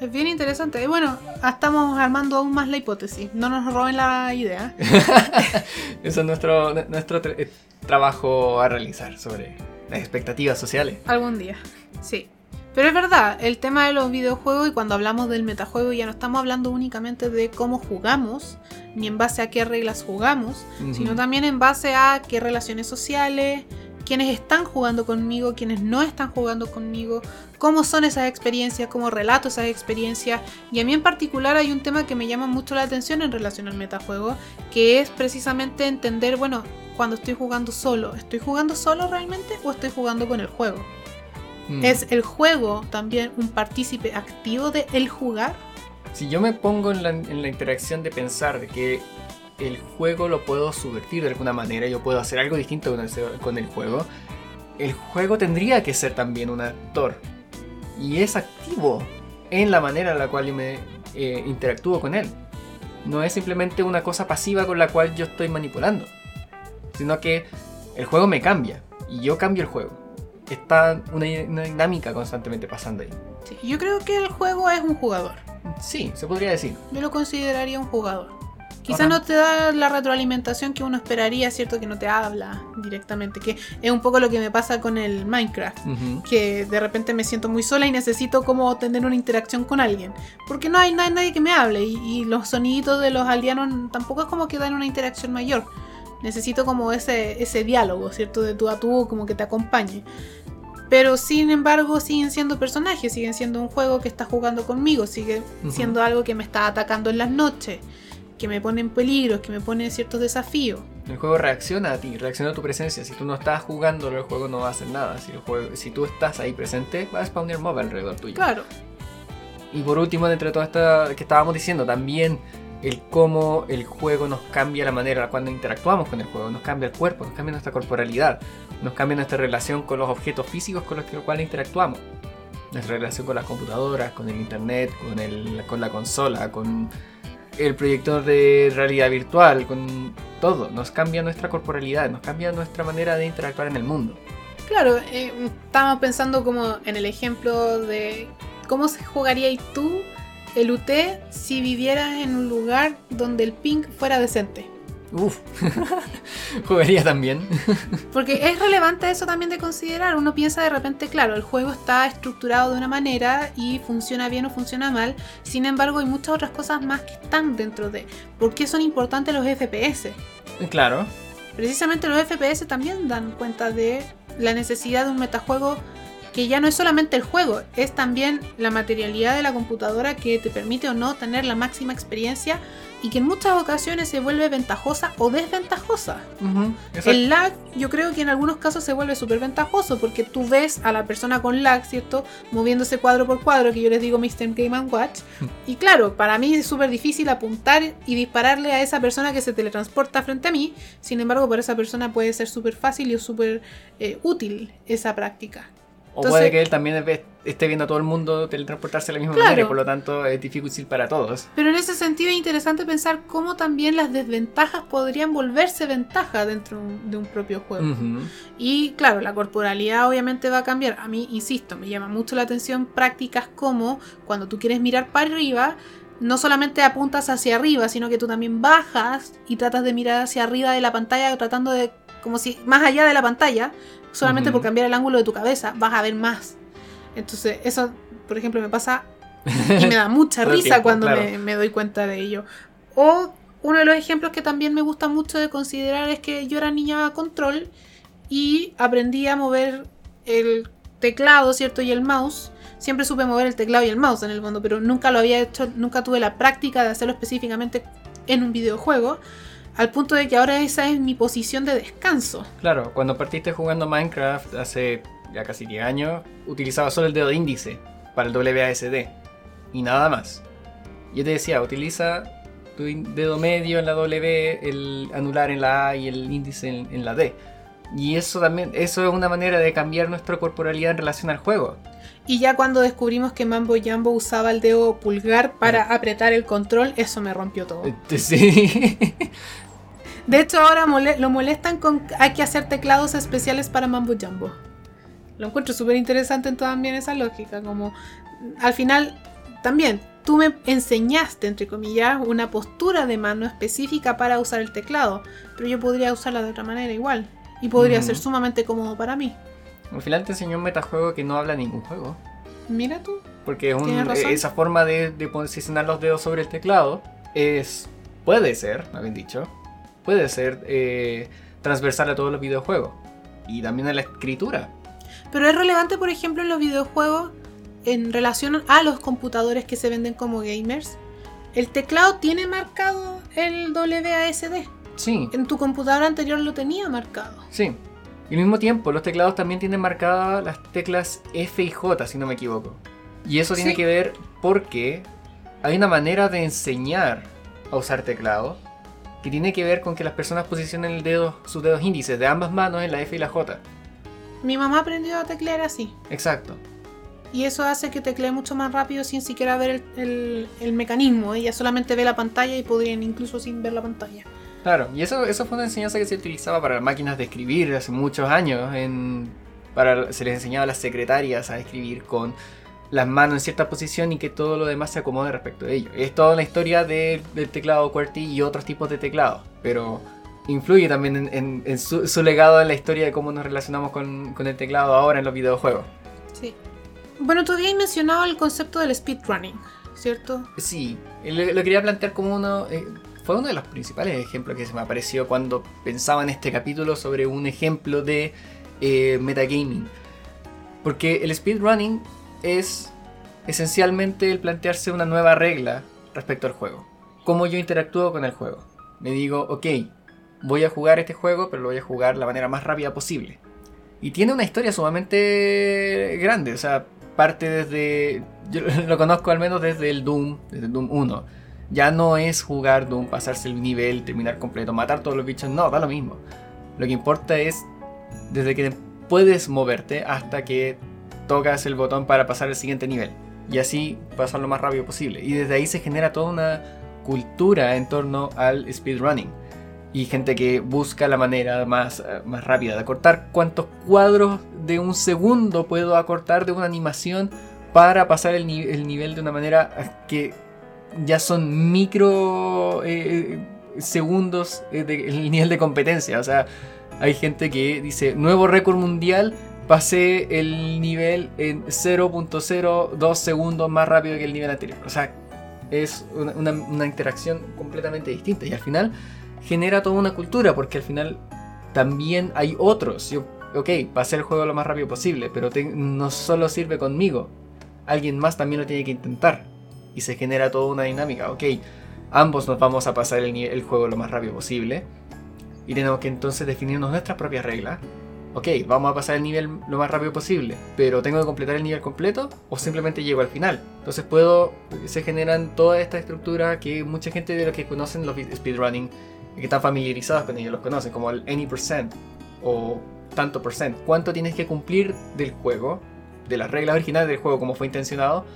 [SPEAKER 2] es bien interesante. Y bueno, estamos armando aún más la hipótesis. No nos roben la idea. [laughs]
[SPEAKER 1] Eso es nuestro, nuestro tra- eh, trabajo a realizar sobre las expectativas sociales.
[SPEAKER 2] Algún día, sí. Pero es verdad, el tema de los videojuegos y cuando hablamos del metajuego ya no estamos hablando únicamente de cómo jugamos, ni en base a qué reglas jugamos, sino también en base a qué relaciones sociales, quiénes están jugando conmigo, quiénes no están jugando conmigo, cómo son esas experiencias, cómo relato esas experiencias. Y a mí en particular hay un tema que me llama mucho la atención en relación al metajuego, que es precisamente entender, bueno, cuando estoy jugando solo, ¿estoy jugando solo realmente o estoy jugando con el juego?
[SPEAKER 1] Mm.
[SPEAKER 2] ¿Es el juego también un partícipe activo de el jugar?
[SPEAKER 1] Si yo me pongo en la, en la interacción de pensar de que el juego lo puedo subvertir de alguna manera, yo puedo hacer algo distinto con el, con el juego, el juego tendría que ser también un actor. Y es activo en la manera en la cual yo me eh, interactúo con él. No es simplemente una cosa pasiva con la cual yo estoy manipulando. Sino que el juego me cambia y yo cambio el juego. Está una, una dinámica constantemente pasando ahí.
[SPEAKER 2] Sí, yo creo que el juego es un jugador.
[SPEAKER 1] Sí, se podría decir.
[SPEAKER 2] Yo lo consideraría un jugador. Quizá
[SPEAKER 1] Ajá.
[SPEAKER 2] no te da la retroalimentación que uno esperaría, ¿cierto? Que no te habla directamente. Que es un poco lo que me pasa con el Minecraft. Que de repente me siento muy sola y necesito como tener una interacción con alguien. Porque no hay, nadie que me hable. Y, y los soniditos de los aldeanos tampoco es como que dan una interacción mayor. Necesito como ese, ese diálogo, ¿cierto? De tú a tú, como que te acompañe. Pero sin embargo siguen siendo personajes, siguen siendo un juego que está jugando conmigo, sigue siendo algo que me está atacando en las noches, que me pone en peligro, que me pone ciertos desafíos.
[SPEAKER 1] El juego reacciona a ti, reacciona a tu presencia. Si tú no estás jugando, el juego no va a hacer nada. Si, el juego, si tú estás ahí presente, va a spawnear mob alrededor tuyo.
[SPEAKER 2] Claro,
[SPEAKER 1] Y por último, dentro de todo esto que estábamos diciendo, también el cómo el juego nos cambia la manera cuando interactuamos con el juego, nos cambia el cuerpo, nos cambia nuestra corporalidad, nos cambia nuestra relación con los objetos físicos con los cuales interactuamos. Nuestra relación con las computadoras, con el internet, con, el, con la consola, con el proyector de realidad virtual, con todo. Nos cambia nuestra corporalidad, nos cambia nuestra manera de interactuar en el mundo.
[SPEAKER 2] claro, eh, estábamos pensando como en el ejemplo de cómo se jugaría tú el UT si vivieras en un lugar donde el ping fuera decente.
[SPEAKER 1] Uf, [laughs] jugaría también. [laughs]
[SPEAKER 2] Porque es relevante eso también de considerar. Uno piensa de repente, claro, el juego está estructurado de una manera y funciona bien o funciona mal. Sin embargo, hay muchas otras cosas más que están dentro de. ¿Por qué son importantes los FPS?
[SPEAKER 1] claro.
[SPEAKER 2] Precisamente los FPS también dan cuenta de la necesidad de un metajuego que ya no es solamente el juego, es también la materialidad de la computadora que te permite o no tener la máxima experiencia y que en muchas ocasiones se vuelve ventajosa o desventajosa. El lag yo creo que en algunos casos se vuelve súper ventajoso porque tú ves a la persona con lag, ¿cierto? Moviéndose cuadro por cuadro, que yo les digo Mr. Game and Watch. Y claro, para mí es súper difícil apuntar y dispararle a esa persona que se teletransporta frente a mí. Sin embargo, para esa persona puede ser súper fácil y súper eh, útil esa práctica.
[SPEAKER 1] O
[SPEAKER 2] Entonces-
[SPEAKER 1] puede que él también esté viendo a todo el mundo teletransportarse de la misma
[SPEAKER 2] Claro.
[SPEAKER 1] manera y por lo tanto es difícil para todos.
[SPEAKER 2] Pero en ese sentido es interesante pensar cómo también las desventajas podrían volverse ventaja dentro de un propio juego. Y claro, la corporalidad obviamente va a cambiar. A mí, insisto, me llama mucho la atención prácticas como cuando tú quieres mirar para arriba, no solamente apuntas hacia arriba, sino que tú también bajas y tratas de mirar hacia arriba de la pantalla, tratando de, como si más allá de la pantalla, solamente por cambiar el ángulo de tu cabeza, vas a ver más. Entonces, eso, por ejemplo, me pasa Y me da [laughs] mucha risa
[SPEAKER 1] tiempo,
[SPEAKER 2] cuando
[SPEAKER 1] claro.
[SPEAKER 2] me, me doy cuenta de ello. O uno de los ejemplos que también me gusta mucho de considerar es que yo era niña a control y aprendí a mover el teclado, ¿cierto? Y el mouse. Siempre supe mover el teclado y el mouse en el fondo, pero nunca lo había hecho, nunca tuve la práctica de hacerlo específicamente en un videojuego. Al punto de que ahora esa es mi posición de descanso.
[SPEAKER 1] Claro, cuando partiste jugando Minecraft hace ya casi 10 años, utilizaba solo el dedo índice para el WASD y nada más. Yo te decía, utiliza tu dedo medio en la W, el anular en la A y el índice en, en la D. Y eso también, eso es una manera de cambiar nuestra corporalidad en relación al juego.
[SPEAKER 2] Y ya cuando descubrimos que Mambo Jambo usaba el dedo pulgar para apretar el control, eso me rompió todo.
[SPEAKER 1] Este, [laughs] Sí.
[SPEAKER 2] De hecho, ahora mole- lo molestan con hay que hacer teclados especiales para Mambo Jambo. Lo encuentro súper interesante en también esa lógica. Como al final, también tú me enseñaste, entre comillas, una postura de mano específica para usar el teclado. Pero yo podría usarla de otra manera igual. Y podría ser sumamente cómodo para mí.
[SPEAKER 1] Al final te enseñó un metajuego que no habla ningún juego.
[SPEAKER 2] Mira tú.
[SPEAKER 1] Porque es un-
[SPEAKER 2] Tienes razón.
[SPEAKER 1] esa forma de, de posicionar los dedos sobre el teclado es. Puede ser, me habían dicho. Puede ser eh, transversal a todos los videojuegos. Y también a la escritura.
[SPEAKER 2] Pero es relevante, por ejemplo, en los videojuegos en relación a los computadores que se venden como gamers. El teclado tiene marcado el WASD.
[SPEAKER 1] Sí,
[SPEAKER 2] En tu computadora anterior lo tenía marcado.
[SPEAKER 1] sí. Y al mismo tiempo, los teclados también tienen marcadas las teclas F y J, si no me equivoco. Y eso tiene
[SPEAKER 2] Sí.
[SPEAKER 1] que ver porque hay una manera de enseñar a usar teclado que tiene que ver con que las personas posicionen el dedo, sus dedos índices de ambas manos en la F y la J.
[SPEAKER 2] Mi mamá aprendió a teclear así.
[SPEAKER 1] Exacto.
[SPEAKER 2] Y eso hace que teclee mucho más rápido sin siquiera ver el, el- el mecanismo. Ella solamente ve la pantalla y podrían incluso sin ver la pantalla.
[SPEAKER 1] Claro, y eso, eso fue una enseñanza que se utilizaba para máquinas de escribir hace muchos años. En, para, se les enseñaba a las secretarias a escribir con las manos en cierta posición y que todo lo demás se acomode respecto de ello. Es toda la historia de- del teclado QWERTY y otros tipos de teclados, pero influye también en, en- en su, su legado en la historia de cómo nos relacionamos con, con el teclado ahora en los videojuegos.
[SPEAKER 2] Sí. Bueno, tú habías mencionado el concepto del speedrunning, ¿cierto?
[SPEAKER 1] Sí, lo, lo quería plantear como uno. eh, fue uno de los principales ejemplos que se me apareció cuando pensaba en este capítulo sobre un ejemplo de eh, metagaming. Porque el speedrunning es esencialmente el plantearse una nueva regla respecto al juego. Cómo yo interactúo con el juego. Me digo, ok, voy a jugar este juego, pero lo voy a jugar de la manera más rápida posible. Y tiene una historia sumamente grande, o sea, parte desde. Yo [laughs] lo conozco al menos desde el Doom, desde Doom 1. Ya no es jugar Doom, pasarse el nivel, terminar completo, matar todos los bichos, no, da lo mismo. Lo que importa es desde que puedes moverte hasta que tocas el botón para pasar al siguiente nivel. Y así pasar lo más rápido posible. Y desde ahí se genera toda una cultura en torno al speedrunning. Y gente que busca la manera más, eh, más rápida de acortar cuántos cuadros de un segundo puedo acortar de una animación para pasar el, ni- el nivel de una manera que ya son micro eh, segundos eh, del nivel de competencia. O sea, hay gente que dice, nuevo récord mundial, pasé el nivel en 0.02 segundos más rápido que el nivel anterior. O sea, es una, interacción completamente distinta. Y al final genera toda una cultura, porque al final también hay otros. Yo, ok, pasé el juego lo más rápido posible, pero no solo sirve conmigo. Alguien más también lo tiene que intentar. Y se genera toda una dinámica. Ok, ambos nos vamos a pasar el, el juego lo más rápido posible. Y tenemos que entonces definirnos nuestras propias reglas. Ok, vamos a pasar el nivel lo más rápido posible, pero tengo que completar el nivel completo o simplemente llego al final. Entonces puedo, se generan toda esta estructura que mucha gente de los que conocen los speedrunning, que están familiarizados con ellos, los conocen como el any percent o tanto percent. ¿Cuánto tienes que cumplir del juego, de las reglas originales del juego como fue intencionado,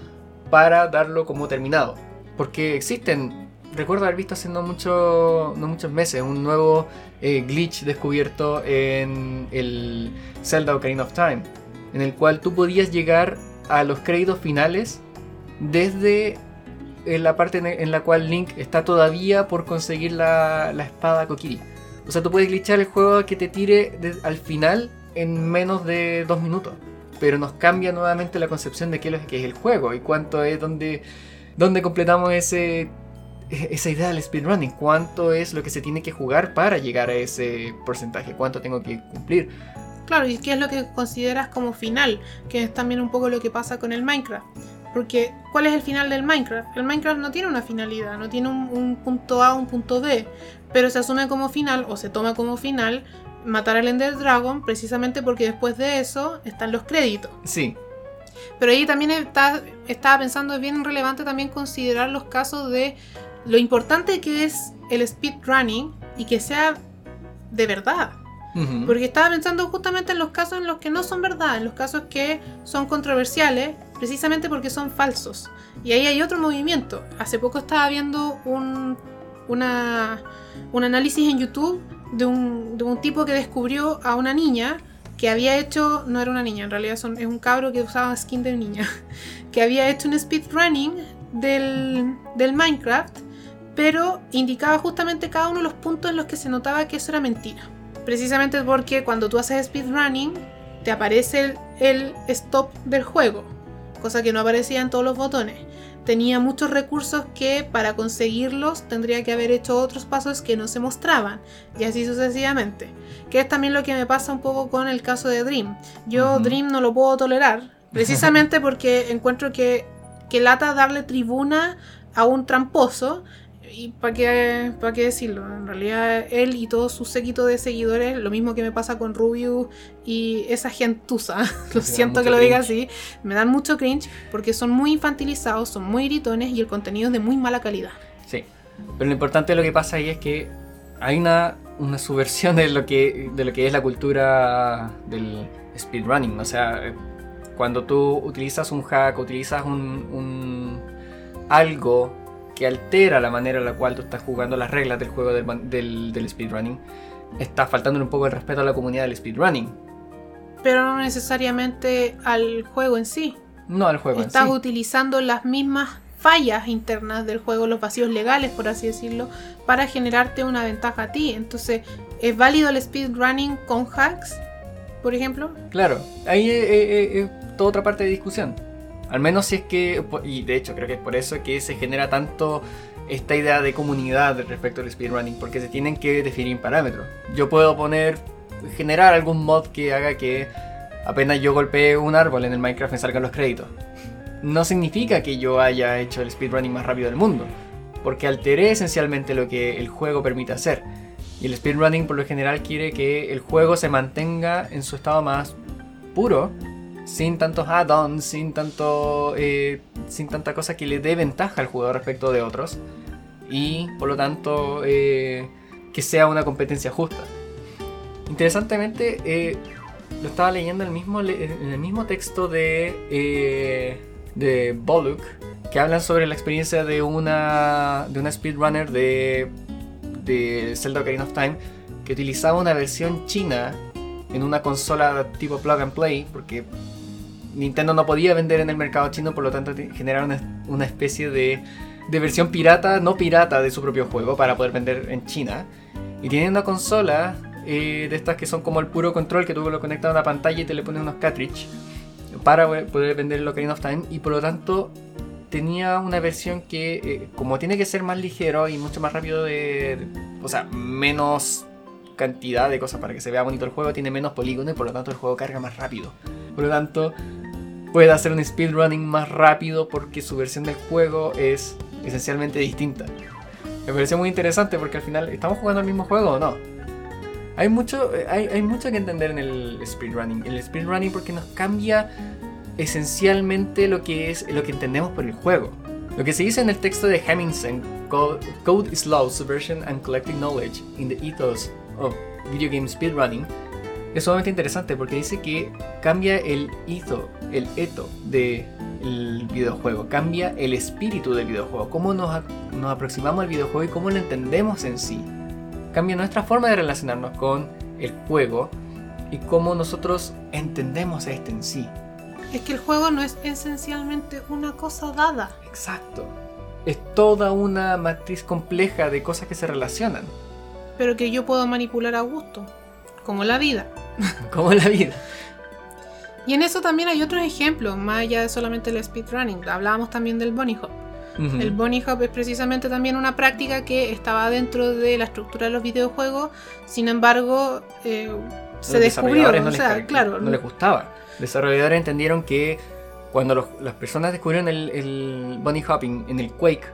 [SPEAKER 1] para darlo como terminado? Porque existen, recuerdo haber visto hace no, mucho, no muchos meses un nuevo eh, glitch descubierto en el Zelda Ocarina of Time, en el cual tú podías llegar a los créditos finales desde eh, la parte en, la cual Link está todavía por conseguir la, la espada Kokiri. O sea, tú puedes glitchar el juego que te tire al final en menos de dos minutos. pero nos cambia nuevamente la concepción de qué es que es el juego y cuánto es donde, donde completamos ese, esa idea del speedrunning, cuánto es lo que se tiene que jugar para llegar a ese porcentaje, cuánto tengo que cumplir.
[SPEAKER 2] Claro, y qué es lo que consideras como final, que es también un poco lo que pasa con el Minecraft. Porque, ¿cuál es el final del Minecraft? El Minecraft no tiene una finalidad, no tiene un, un punto A, un punto B, pero se asume como final o se toma como final matar al Ender Dragon precisamente porque después de eso están los créditos.
[SPEAKER 1] Sí,
[SPEAKER 2] Pero ahí también está, estaba pensando, es bien relevante también considerar los casos de lo importante que es el speedrunning y que sea de verdad. Porque estaba pensando justamente en los casos en los que no son verdad, en los casos que son controversiales, precisamente porque son falsos. Y ahí hay otro movimiento. Hace poco estaba viendo un, una- un análisis en YouTube de un, de un tipo que descubrió a una niña que había hecho, no era una niña, en realidad son- es un cabro que usaba skin de niña, [laughs] que había hecho un speedrunning del, del Minecraft, pero indicaba justamente cada uno de los puntos en los que se notaba que eso era mentira. Precisamente porque cuando tú haces speedrunning, te aparece el, el stop del juego, cosa que no aparecía en todos los botones. Tenía muchos recursos que para conseguirlos tendría que haber hecho otros pasos que no se mostraban, y así sucesivamente. Que es también lo que me pasa un poco con el caso de Dream. Yo. Dream no lo puedo tolerar, [laughs] precisamente porque encuentro que, que lata darle tribuna a un tramposo y para qué, pa' qué decirlo, en realidad él y todo su séquito de seguidores, lo mismo que me pasa con Rubius y esa gentuza, [laughs] lo siento que lo diga
[SPEAKER 1] cringe.
[SPEAKER 2] así, me dan mucho cringe porque son muy infantilizados, son muy gritones y el contenido es de muy mala calidad.
[SPEAKER 1] Sí, pero lo importante de lo que pasa ahí es que hay una, una subversión de lo, que, de lo que es la cultura del speedrunning. O sea, cuando tú utilizas un hack, utilizas un, un- algo que altera la manera en la cual tú estás jugando las reglas del juego del, del, del speedrunning, estás faltando un poco el respeto a la comunidad del speedrunning.
[SPEAKER 2] Pero no necesariamente al juego en sí.
[SPEAKER 1] No al juego en
[SPEAKER 2] Estás
[SPEAKER 1] sí.
[SPEAKER 2] utilizando las mismas fallas internas del juego, los vacíos legales, por así decirlo, para generarte una ventaja a ti. Entonces, ¿es válido el speedrunning con hacks, por ejemplo?
[SPEAKER 1] Claro, ahí es, es- es toda otra parte de discusión. Al menos si es que, y de hecho creo que es por eso que se genera tanto esta idea de comunidad respecto al speedrunning, porque se tienen que definir parámetros. Yo puedo poner, generar algún mod que haga que apenas yo golpee un árbol en el Minecraft me salgan los créditos. No significa que yo haya hecho el speedrunning más rápido del mundo, porque alteré esencialmente lo que el juego permite hacer. Y el speedrunning por lo general quiere que el juego se mantenga en su estado más puro, sin tantos add-ons, sin tanto, eh, sin tanta cosa que le dé ventaja al jugador respecto de otros, y por lo tanto eh, que sea una competencia justa. Interesantemente, eh, lo estaba leyendo en el mismo, el mismo texto de, de Boluk, que hablan sobre la experiencia de una, de una speedrunner de, de Zelda Ocarina of Time que utilizaba una versión china en una consola tipo plug and play, porque Nintendo no podía vender en el mercado chino, por lo tanto generaron una, especie de, de versión pirata, no pirata de su propio juego para poder vender en China. Y tienen una consola eh, de estas que son como el puro control que tú lo conectas a una pantalla y te le pones unos cartridge para poder vender el Ocarina of Time. Y por lo tanto tenía una versión que, eh, como tiene que ser más ligero y mucho más rápido de- O sea, menos cantidad de cosas para que se vea bonito el juego, tiene menos polígonos y por lo tanto el juego carga más rápido. Por lo tanto, puede hacer un speedrunning más rápido porque su versión del juego es esencialmente distinta. Me pareció muy interesante porque al final, ¿estamos jugando el mismo juego o no? Hay mucho, eh, hay, hay mucho que entender en el speedrunning. El speedrunning porque nos cambia esencialmente lo que es lo que entendemos por el juego. Lo que se dice en el texto de Hemmingsen, Code, Code is Law, Subversion and Collecting Knowledge in the Ethos of Video Game Speedrunning, es sumamente interesante porque dice que cambia el ethos, el eto del videojuego, cambia el espíritu del videojuego, cómo nos, nos aproximamos al videojuego y cómo lo entendemos en sí. Cambia nuestra forma de relacionarnos con el juego y cómo nosotros entendemos este en sí.
[SPEAKER 2] Es que el juego no es esencialmente una cosa dada.
[SPEAKER 1] Exacto. Es toda una matriz compleja de cosas que se relacionan,
[SPEAKER 2] pero que yo puedo manipular a gusto, como la vida. [laughs]
[SPEAKER 1] como la vida.
[SPEAKER 2] Y en eso también hay otros ejemplos, más allá de solamente el speedrunning. Hablábamos también del bunny hop. El bunny hop es precisamente también una práctica que estaba dentro de la estructura de los videojuegos, sin embargo, eh, se
[SPEAKER 1] los
[SPEAKER 2] descubrió.
[SPEAKER 1] no
[SPEAKER 2] o sea, claro,
[SPEAKER 1] no les gustaba. Los desarrolladores entendieron que cuando los- las personas descubrieron el, el bunny hopping en el Quake,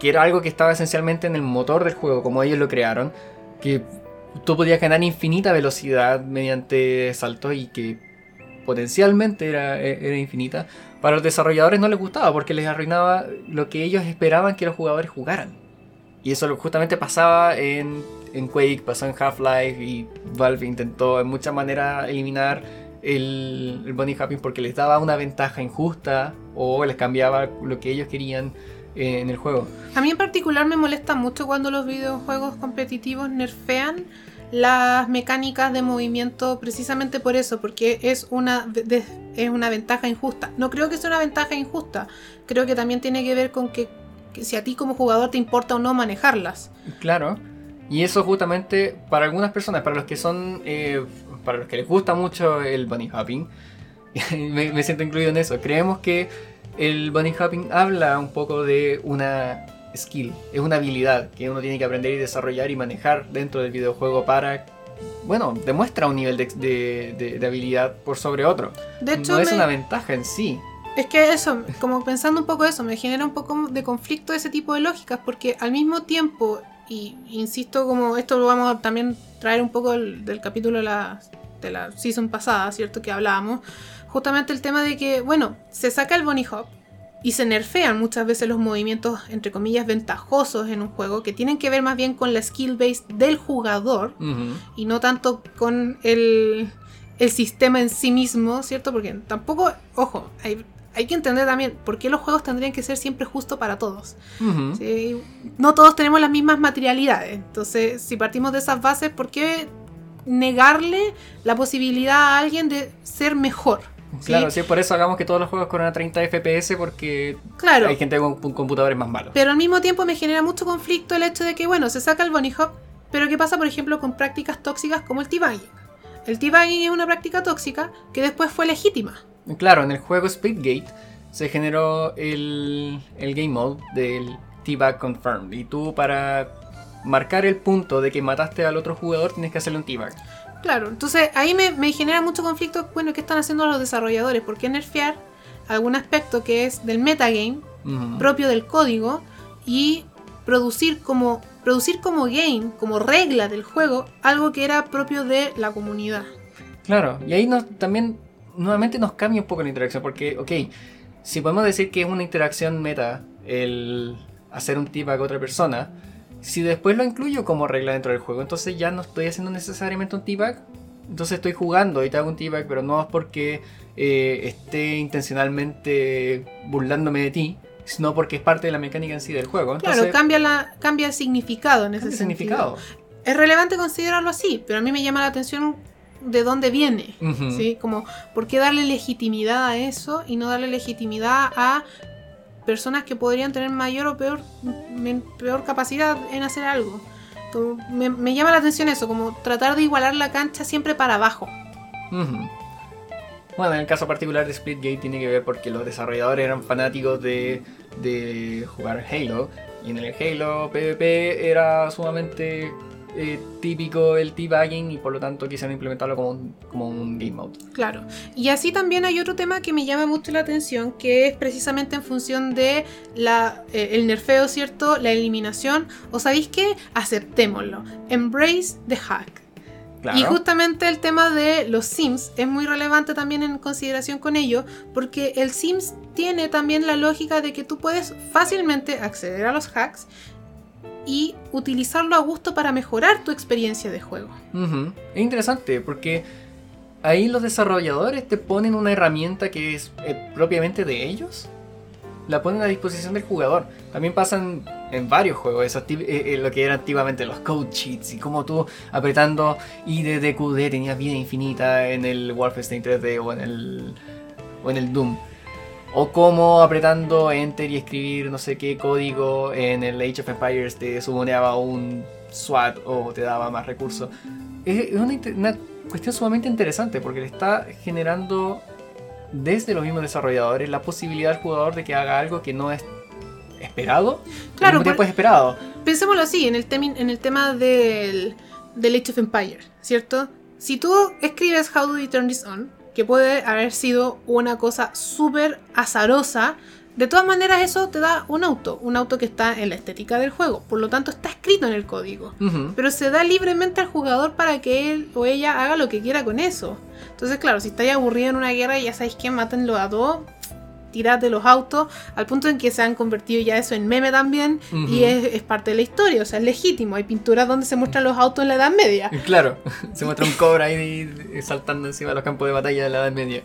[SPEAKER 1] que era algo que estaba esencialmente en el motor del juego, como ellos lo crearon, que tú podías ganar infinita velocidad mediante saltos y que potencialmente era, era infinita, para los desarrolladores no les gustaba porque les arruinaba lo que ellos esperaban que los jugadores jugaran. Y eso justamente pasaba en, en Quake, pasó en Half-Life y Valve intentó en muchas maneras eliminar el, el bunny hopping porque les daba una ventaja injusta o les cambiaba lo que ellos querían eh, en el juego.
[SPEAKER 2] A mí en particular me molesta mucho cuando los videojuegos competitivos nerfean las mecánicas de movimiento precisamente por eso, porque es una, de- es una ventaja injusta. No creo que sea una ventaja injusta, creo que también tiene que ver con que, que si a ti como jugador te importa o no manejarlas.
[SPEAKER 1] Claro. Y eso justamente para algunas personas, para los que son, eh, para los que les gusta mucho el bunny hopping, [laughs] me, me siento incluido en eso. Creemos que el bunny hopping habla un poco de una skill, es una habilidad que uno tiene que aprender y desarrollar y manejar dentro del videojuego para, bueno, demuestra un nivel de, de- de- de habilidad por sobre otro.
[SPEAKER 2] De hecho,
[SPEAKER 1] no es
[SPEAKER 2] me-
[SPEAKER 1] una ventaja en sí.
[SPEAKER 2] Es que eso, como pensando un poco eso, me genera un poco de conflicto ese tipo de lógicas, porque al mismo tiempo, y insisto, como esto lo vamos a también traer un poco del, del capítulo de la, de la season pasada, ¿cierto? Que hablábamos, justamente el tema de que, bueno, se saca el bunny hop y se nerfean muchas veces los movimientos, entre comillas, ventajosos en un juego, que tienen que ver más bien con la skill base del jugador y no tanto con el, el sistema en sí mismo, ¿cierto? Porque tampoco, ojo, hay, hay que entender también por qué los juegos tendrían que ser siempre justo para todos. No todos tenemos las mismas materialidades, entonces si partimos de esas bases, ¿por qué negarle la posibilidad a alguien de ser mejor? ¿Sí?
[SPEAKER 1] Claro, sí, por eso hagamos que todos los juegos corran a 30 FPS porque
[SPEAKER 2] Claro.
[SPEAKER 1] hay gente con computadores más malos.
[SPEAKER 2] Pero al mismo tiempo me genera mucho conflicto el hecho de que, bueno, se saca el bunny hop, pero ¿qué pasa, por ejemplo, con prácticas tóxicas como el teabagging? El teabagging es una práctica tóxica que después fue legítima.
[SPEAKER 1] Claro, en el juego Splitgate se generó el, el game mode del T-Bag Confirmed. Y tú para marcar el punto de que mataste al otro jugador tienes que hacerle un T-Bag.
[SPEAKER 2] Claro, entonces ahí me, me genera mucho conflicto, bueno, ¿qué están haciendo los desarrolladores? ¿Por qué nerfear algún aspecto que es del metagame, propio del código, y producir como, producir como game, como regla del juego, algo que era propio de la comunidad?
[SPEAKER 1] Claro, y ahí nos, también nuevamente nos cambia un poco la interacción porque, ok, si podemos decir que es una interacción meta el hacer un T-Bag a otra persona, si después lo incluyo como regla dentro del juego, entonces ya no estoy haciendo necesariamente un T-Bag, entonces estoy jugando y te hago un T-Bag, pero no es porque eh, esté intencionalmente burlándome de ti, sino porque es parte de la mecánica en sí del juego. Entonces,
[SPEAKER 2] Claro, cambia, la, cambia el significado en ese
[SPEAKER 1] el
[SPEAKER 2] sentido.
[SPEAKER 1] significado.
[SPEAKER 2] Es relevante considerarlo así, pero a mí me llama la atención de dónde viene. ¿sí? Como, ¿por qué darle legitimidad a eso y no darle legitimidad a personas que podrían tener mayor o peor, men- peor capacidad en hacer algo? Me, llama la atención eso, como tratar de igualar la cancha siempre para abajo.
[SPEAKER 1] Bueno, en el caso particular de Splitgate tiene que ver porque los desarrolladores eran fanáticos de, de jugar Halo. Y en el Halo PvP era sumamente eh, típico el T-Bagging y por lo tanto quisieron implementarlo como un, como un game mode.
[SPEAKER 2] Claro. Y así también hay otro tema que me llama mucho la atención, que es precisamente en función de la, eh, el nerfeo, ¿cierto? La eliminación. ¿O sabéis qué? Aceptémoslo. Embrace the hack.
[SPEAKER 1] Claro.
[SPEAKER 2] Y justamente el tema de los Sims es muy relevante también en consideración con ello, porque el Sims tiene también la lógica de que tú puedes fácilmente acceder a los hacks y utilizarlo a gusto para mejorar tu experiencia de juego.
[SPEAKER 1] Es interesante porque ahí los desarrolladores te ponen una herramienta que es eh, propiamente de ellos. La ponen a disposición del jugador. También pasan en varios juegos eh, eh, lo que eran activamente los code cheats y como tú apretando I de DQD tenías vida infinita en el Wolfenstein 3D o en el, o en el Doom. O como apretando Enter y escribir no sé qué código en el Age of Empires te sumoneaba un SWAT o te daba más recursos. Es una, una cuestión sumamente interesante porque le está generando desde los mismos desarrolladores la posibilidad al jugador de que haga algo que no es esperado,
[SPEAKER 2] Claro,
[SPEAKER 1] al tiempo es esperado.
[SPEAKER 2] Pensémoslo así, en el, en el tema del, del Age of Empire, ¿cierto? Si tú escribes How do you turn this on, que puede haber sido una cosa súper azarosa, de todas maneras eso te da un auto, un auto que está en la estética del juego, por lo tanto está escrito en el código. Pero se da libremente al jugador para que él o ella haga lo que quiera con eso. Entonces, claro, si estáis aburrido en una guerra y ya sabéis que matenlo a dos, tirad de los autos, al punto en que se han convertido ya eso en meme también, y es, es parte de la historia, o sea, es legítimo. Hay pinturas donde se muestran los autos en la Edad Media. [laughs]
[SPEAKER 1] Claro, [laughs] se muestra un cobra ahí saltando encima de los campos de batalla de la Edad Media.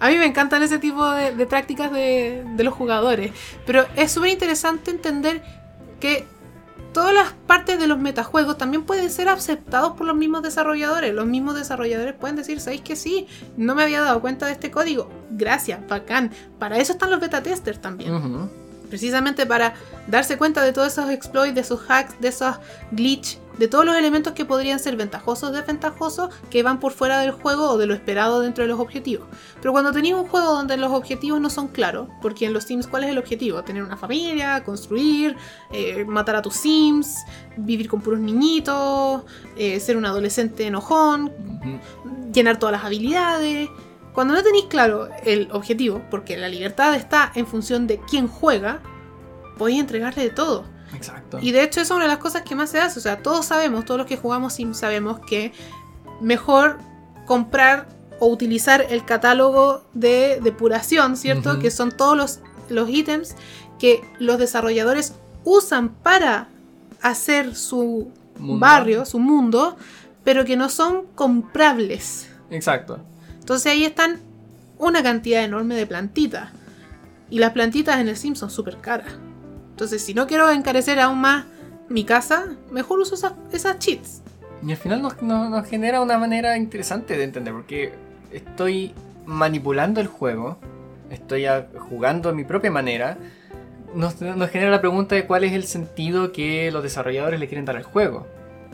[SPEAKER 2] A mí me encantan ese tipo de, de prácticas de, de los jugadores, pero es súper interesante entender que todas las partes de los metajuegos también pueden ser aceptados por los mismos desarrolladores. Los mismos desarrolladores pueden decir, ¿sabéis que sí? No me había dado cuenta de este código. Gracias, bacán. Para eso están los beta testers también. Precisamente para darse cuenta de todos esos exploits, de esos hacks, de esos glitch, de todos los elementos que podrían ser ventajosos o desventajosos que van por fuera del juego o de lo esperado dentro de los objetivos. Pero cuando tenéis un juego donde los objetivos no son claros, porque en los Sims, ¿cuál es el objetivo? Tener una familia, construir, eh, matar a tus Sims, vivir con puros niñitos, eh, ser un adolescente enojón, llenar todas las habilidades. Cuando no tenéis claro el objetivo, porque la libertad está en función de quién juega, podéis entregarle de todo.
[SPEAKER 1] Exacto.
[SPEAKER 2] Y de hecho, es una de las cosas que más se hace. O sea, todos sabemos, todos los que jugamos Sims sabemos que mejor comprar o utilizar el catálogo de depuración, ¿cierto? Que son todos los, los ítems que los desarrolladores usan para hacer su
[SPEAKER 1] Mundo.
[SPEAKER 2] barrio, su mundo, pero que no son comprables.
[SPEAKER 1] Exacto.
[SPEAKER 2] Entonces ahí están una cantidad enorme de plantitas. Y las plantitas en el Sim son súper caras. Entonces, si no quiero encarecer aún más mi casa, mejor uso esas, cheats.
[SPEAKER 1] Y al final nos, genera una manera interesante de entender, porque estoy manipulando el juego, estoy jugando a mi propia manera. Nos, nos genera la pregunta de cuál es el sentido que los desarrolladores le quieren dar al juego.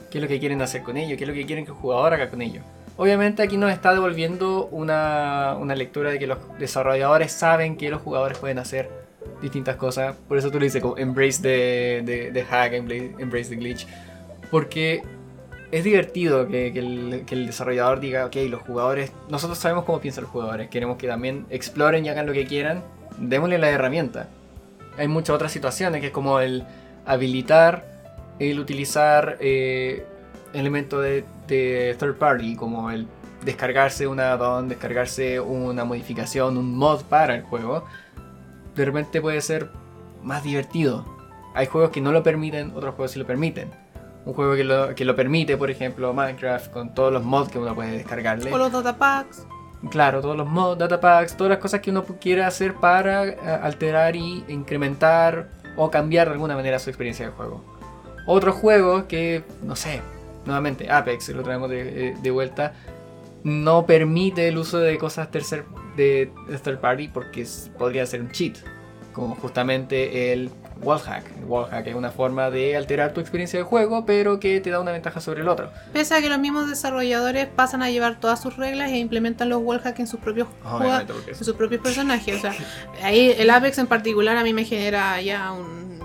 [SPEAKER 1] ¿Qué es lo que quieren hacer con ello? ¿Qué es lo que quieren que el jugador haga con ello? Obviamente aquí nos está devolviendo una, una lectura de que los desarrolladores saben que los jugadores pueden hacer distintas cosas. Por eso tú le dices como embrace the, the- hack, embrace, the glitch. Porque es divertido que, que el, que el desarrollador diga, ok, los jugadores, nosotros sabemos cómo piensan los jugadores, queremos que también exploren y hagan lo que quieran, démosle la herramienta. Hay muchas otras situaciones que es como el habilitar, el utilizar eh, elementos de, de third party, como el descargarse un add-on, descargarse una modificación, un mod para el juego, de repente puede ser más divertido. Hay juegos que no lo permiten, otros juegos sí lo permiten. Un juego que lo, que lo permite, por ejemplo, Minecraft, con todos los mods que uno puede descargarle.
[SPEAKER 2] O los datapacks.
[SPEAKER 1] Claro, todos los mods, datapacks, todas las cosas que uno quiera hacer para eh, alterar y incrementar o cambiar de alguna manera su experiencia de juego. Otros juegos que, no sé, nuevamente Apex, lo traemos de, eh, de vuelta, no permite el uso de cosas tercer, de, third party porque podría ser un cheat, como justamente el wallhack. El wallhack es una forma de alterar tu experiencia de juego, pero que te da una ventaja sobre el otro.
[SPEAKER 2] Pese a que los mismos desarrolladores pasan a llevar todas sus reglas e implementan los wallhacks en sus propios.
[SPEAKER 1] Obviamente, porque
[SPEAKER 2] en sus propios personajes. O sea, ahí el Apex en particular a mí me genera ya un.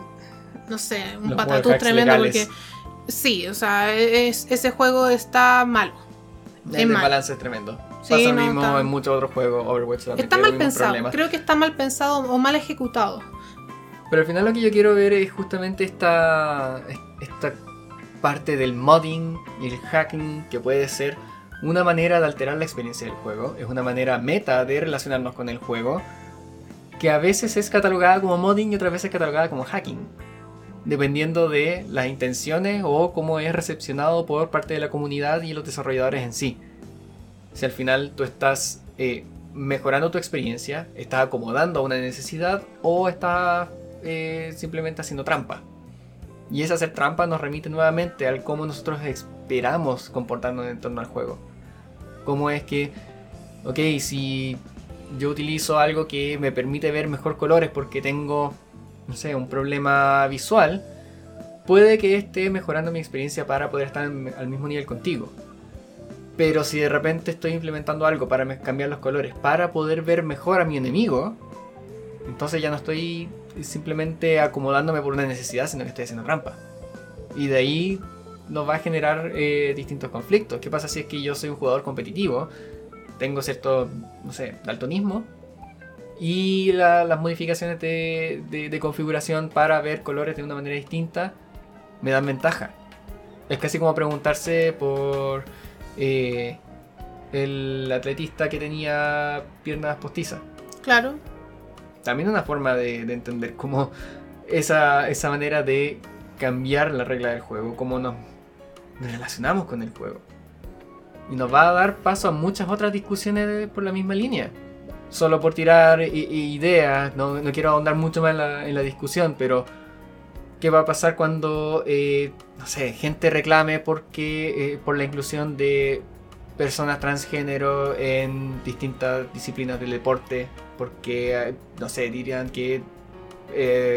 [SPEAKER 2] No sé, un
[SPEAKER 1] Los
[SPEAKER 2] patatús tremendo
[SPEAKER 1] legales.
[SPEAKER 2] porque. Sí, o sea, es- ese juego está malo.
[SPEAKER 1] El desbalance es tremendo.
[SPEAKER 2] Sí,
[SPEAKER 1] Pasa lo
[SPEAKER 2] no,
[SPEAKER 1] mismo en muchos otros juegos, Overwatch también
[SPEAKER 2] Está mal pensado.
[SPEAKER 1] problemas.
[SPEAKER 2] Creo que está mal pensado o mal ejecutado.
[SPEAKER 1] Pero al final lo que yo quiero ver es justamente esta, esta parte del modding y el hacking que puede ser una manera de alterar la experiencia del juego. Es una manera meta de relacionarnos con el juego que a veces es catalogada como modding y otras veces catalogada como hacking. Dependiendo de las intenciones o cómo es recepcionado por parte de la comunidad y los desarrolladores en sí. Si al final tú estás eh, mejorando tu experiencia, estás acomodando a una necesidad o estás eh, simplemente haciendo trampa. Y ese hacer trampa nos remite nuevamente al cómo nosotros esperamos comportarnos en torno al juego. Cómo es que, ok, si yo utilizo algo que me permite ver mejor colores porque tengo, no sé, un problema visual, puede que esté mejorando mi experiencia para poder estar al mismo nivel contigo. Pero si de repente estoy implementando algo para cambiar los colores, para poder ver mejor a mi enemigo, entonces ya no estoy simplemente acomodándome por una necesidad, sino que estoy haciendo trampa. Y de ahí nos va a generar eh, distintos conflictos. ¿Qué pasa si es que yo soy un jugador competitivo? Tengo cierto, no sé, daltonismo. Y la- las modificaciones de, de- de configuración para ver colores de una manera distinta me dan ventaja. Es casi como preguntarse por eh, el atletista que tenía piernas postizas.
[SPEAKER 2] Claro.
[SPEAKER 1] También una forma de, de entender cómo esa, esa manera de cambiar la regla del juego, cómo nos, relacionamos con el juego. Y nos va a dar paso a muchas otras discusiones de- por la misma línea. Solo por tirar ideas, no, quiero ahondar mucho más en la, en la discusión, pero ¿qué va a pasar cuando, eh, no sé, gente reclame porque, eh, por la inclusión de personas transgénero en distintas disciplinas del deporte? Porque, eh, no sé, dirían que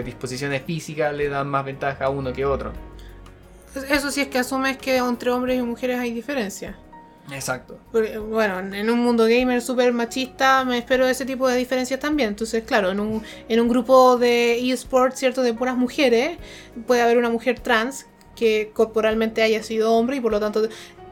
[SPEAKER 1] disposiciones físicas le dan más ventaja a uno que a otro.
[SPEAKER 2] Eso sí es que asumes que entre hombres y mujeres hay diferencia.
[SPEAKER 1] Exacto.
[SPEAKER 2] Porque, bueno, en un mundo gamer súper machista me espero ese tipo de diferencias también. Entonces, claro, en un, en un grupo de eSports, ¿cierto? De puras mujeres, puede haber una mujer trans que corporalmente haya sido hombre y por lo tanto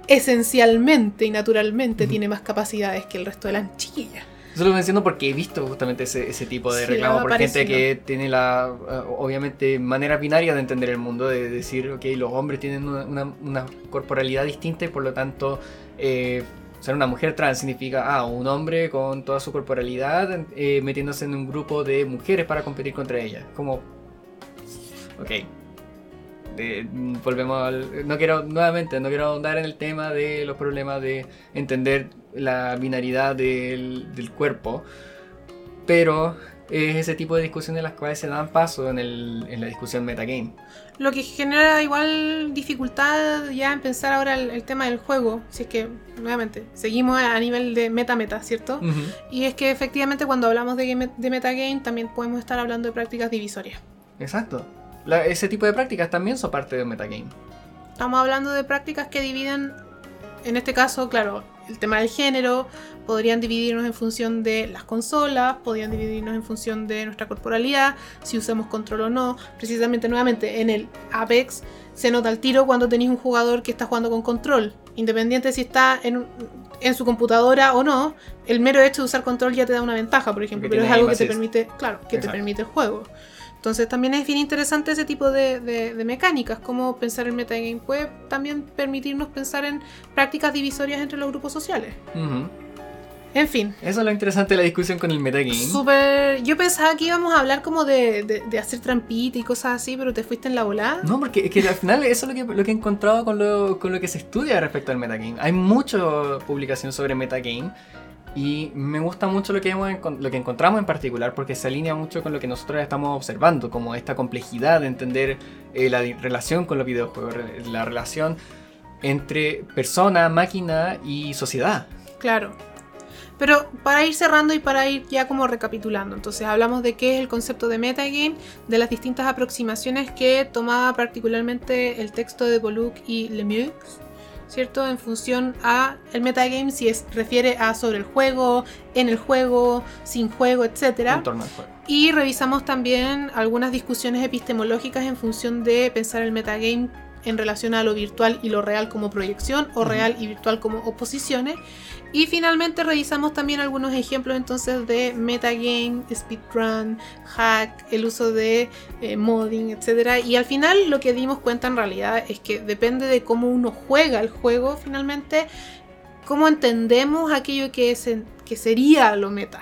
[SPEAKER 2] esencialmente y naturalmente tiene más capacidades que el resto de las chiquillas.
[SPEAKER 1] Eso lo menciono porque he visto justamente ese, ese tipo de
[SPEAKER 2] Sí,
[SPEAKER 1] reclamo por gente que tiene la, eh, obviamente, manera binaria de entender el mundo, de decir, ok, los hombres tienen una, una- una corporalidad distinta y por lo tanto eh, ser una mujer trans significa, ah, un hombre con toda su corporalidad eh, metiéndose en un grupo de mujeres para competir contra ellas. Como, ok. Volvemos al... No quiero, nuevamente, no quiero ahondar en el tema de los problemas de entender la binaridad del, del cuerpo, pero es ese tipo de discusiones las cuales se dan paso en, el- en la discusión metagame.
[SPEAKER 2] Lo que genera igual dificultad ya en pensar ahora el, el tema del juego. Si es que, nuevamente, seguimos a nivel de meta-meta, ¿cierto? Y es que efectivamente cuando hablamos de, de metagame también podemos estar hablando de prácticas divisorias.
[SPEAKER 1] Exacto. La- ese tipo de prácticas también son parte del metagame.
[SPEAKER 2] Estamos hablando de prácticas que dividen, en este caso, claro, el tema del género, podrían dividirnos en función de las consolas, podrían dividirnos en función de nuestra corporalidad, si usamos control o no. Precisamente, nuevamente, en el Apex se nota el tiro cuando tenéis un jugador que está jugando con control. Independiente si está en, en su computadora o no, el mero hecho de usar control ya te da una ventaja, por ejemplo,
[SPEAKER 1] Porque
[SPEAKER 2] pero es algo que te permite, claro, que te permite el juego. Entonces también es bien interesante ese tipo de, de- de mecánicas, como pensar en metagame puede también permitirnos pensar en prácticas divisorias entre los grupos sociales.
[SPEAKER 1] Ujú.
[SPEAKER 2] En fin,
[SPEAKER 1] Eso es lo interesante de la discusión con el metagame.
[SPEAKER 2] súper... Yo pensaba que íbamos a hablar como de, de- de hacer trampita y cosas así, pero te fuiste en la volada.
[SPEAKER 1] No, porque es que al final eso es lo que, lo que he encontrado con lo, con lo que se estudia respecto al metagame. Hay mucha publicación sobre metagame y me gusta mucho lo que, hemos lo encontramos en particular porque se alinea mucho con lo que nosotros estamos observando, como esta complejidad de entender eh, la relación con los videojuegos, la relación entre persona, máquina y sociedad.
[SPEAKER 2] Claro. Pero para ir cerrando y para ir ya como recapitulando, entonces hablamos de qué es el concepto de metagame, de las distintas aproximaciones que tomaba particularmente el texto de Boluc y Lemieux, ¿cierto? En función a el metagame si es refiere a sobre el juego, en el juego, sin juego,
[SPEAKER 1] torno al juego.
[SPEAKER 2] Y revisamos también algunas discusiones epistemológicas en función de pensar el metagame en relación a lo virtual y lo real como proyección o real y virtual como oposiciones. Y finalmente revisamos también algunos ejemplos entonces de metagame, speedrun, hack, el uso de eh, modding, etc. Y al final lo que dimos cuenta en realidad es que depende de cómo uno juega el juego finalmente, cómo entendemos aquello que, es que sería lo meta.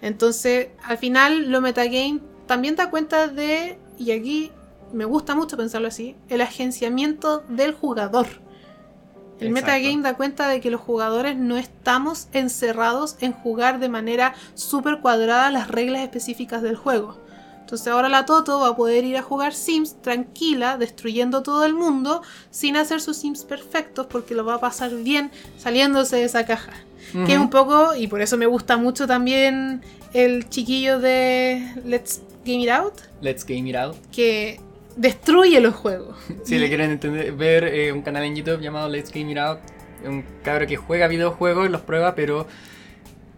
[SPEAKER 2] Entonces, al final, lo metagame también da cuenta de, y aquí me gusta mucho pensarlo así, el agenciamiento del jugador. El
[SPEAKER 1] Exacto.
[SPEAKER 2] metagame da cuenta de que los jugadores no estamos encerrados en jugar de manera súper cuadrada las reglas específicas del juego. Entonces ahora la Toto va a poder ir a jugar Sims tranquila, destruyendo todo el mundo, sin hacer sus Sims perfectos, porque lo va a pasar bien saliéndose de esa caja. Que es un poco, y por eso me gusta mucho también el chiquillo de Let's Game It Out,
[SPEAKER 1] Let's game it out.
[SPEAKER 2] que destruye los juegos. [laughs]
[SPEAKER 1] Si le quieren entender, ver eh, un canal en YouTube llamado Let's Game It Out, un cabro que juega videojuegos, los prueba, pero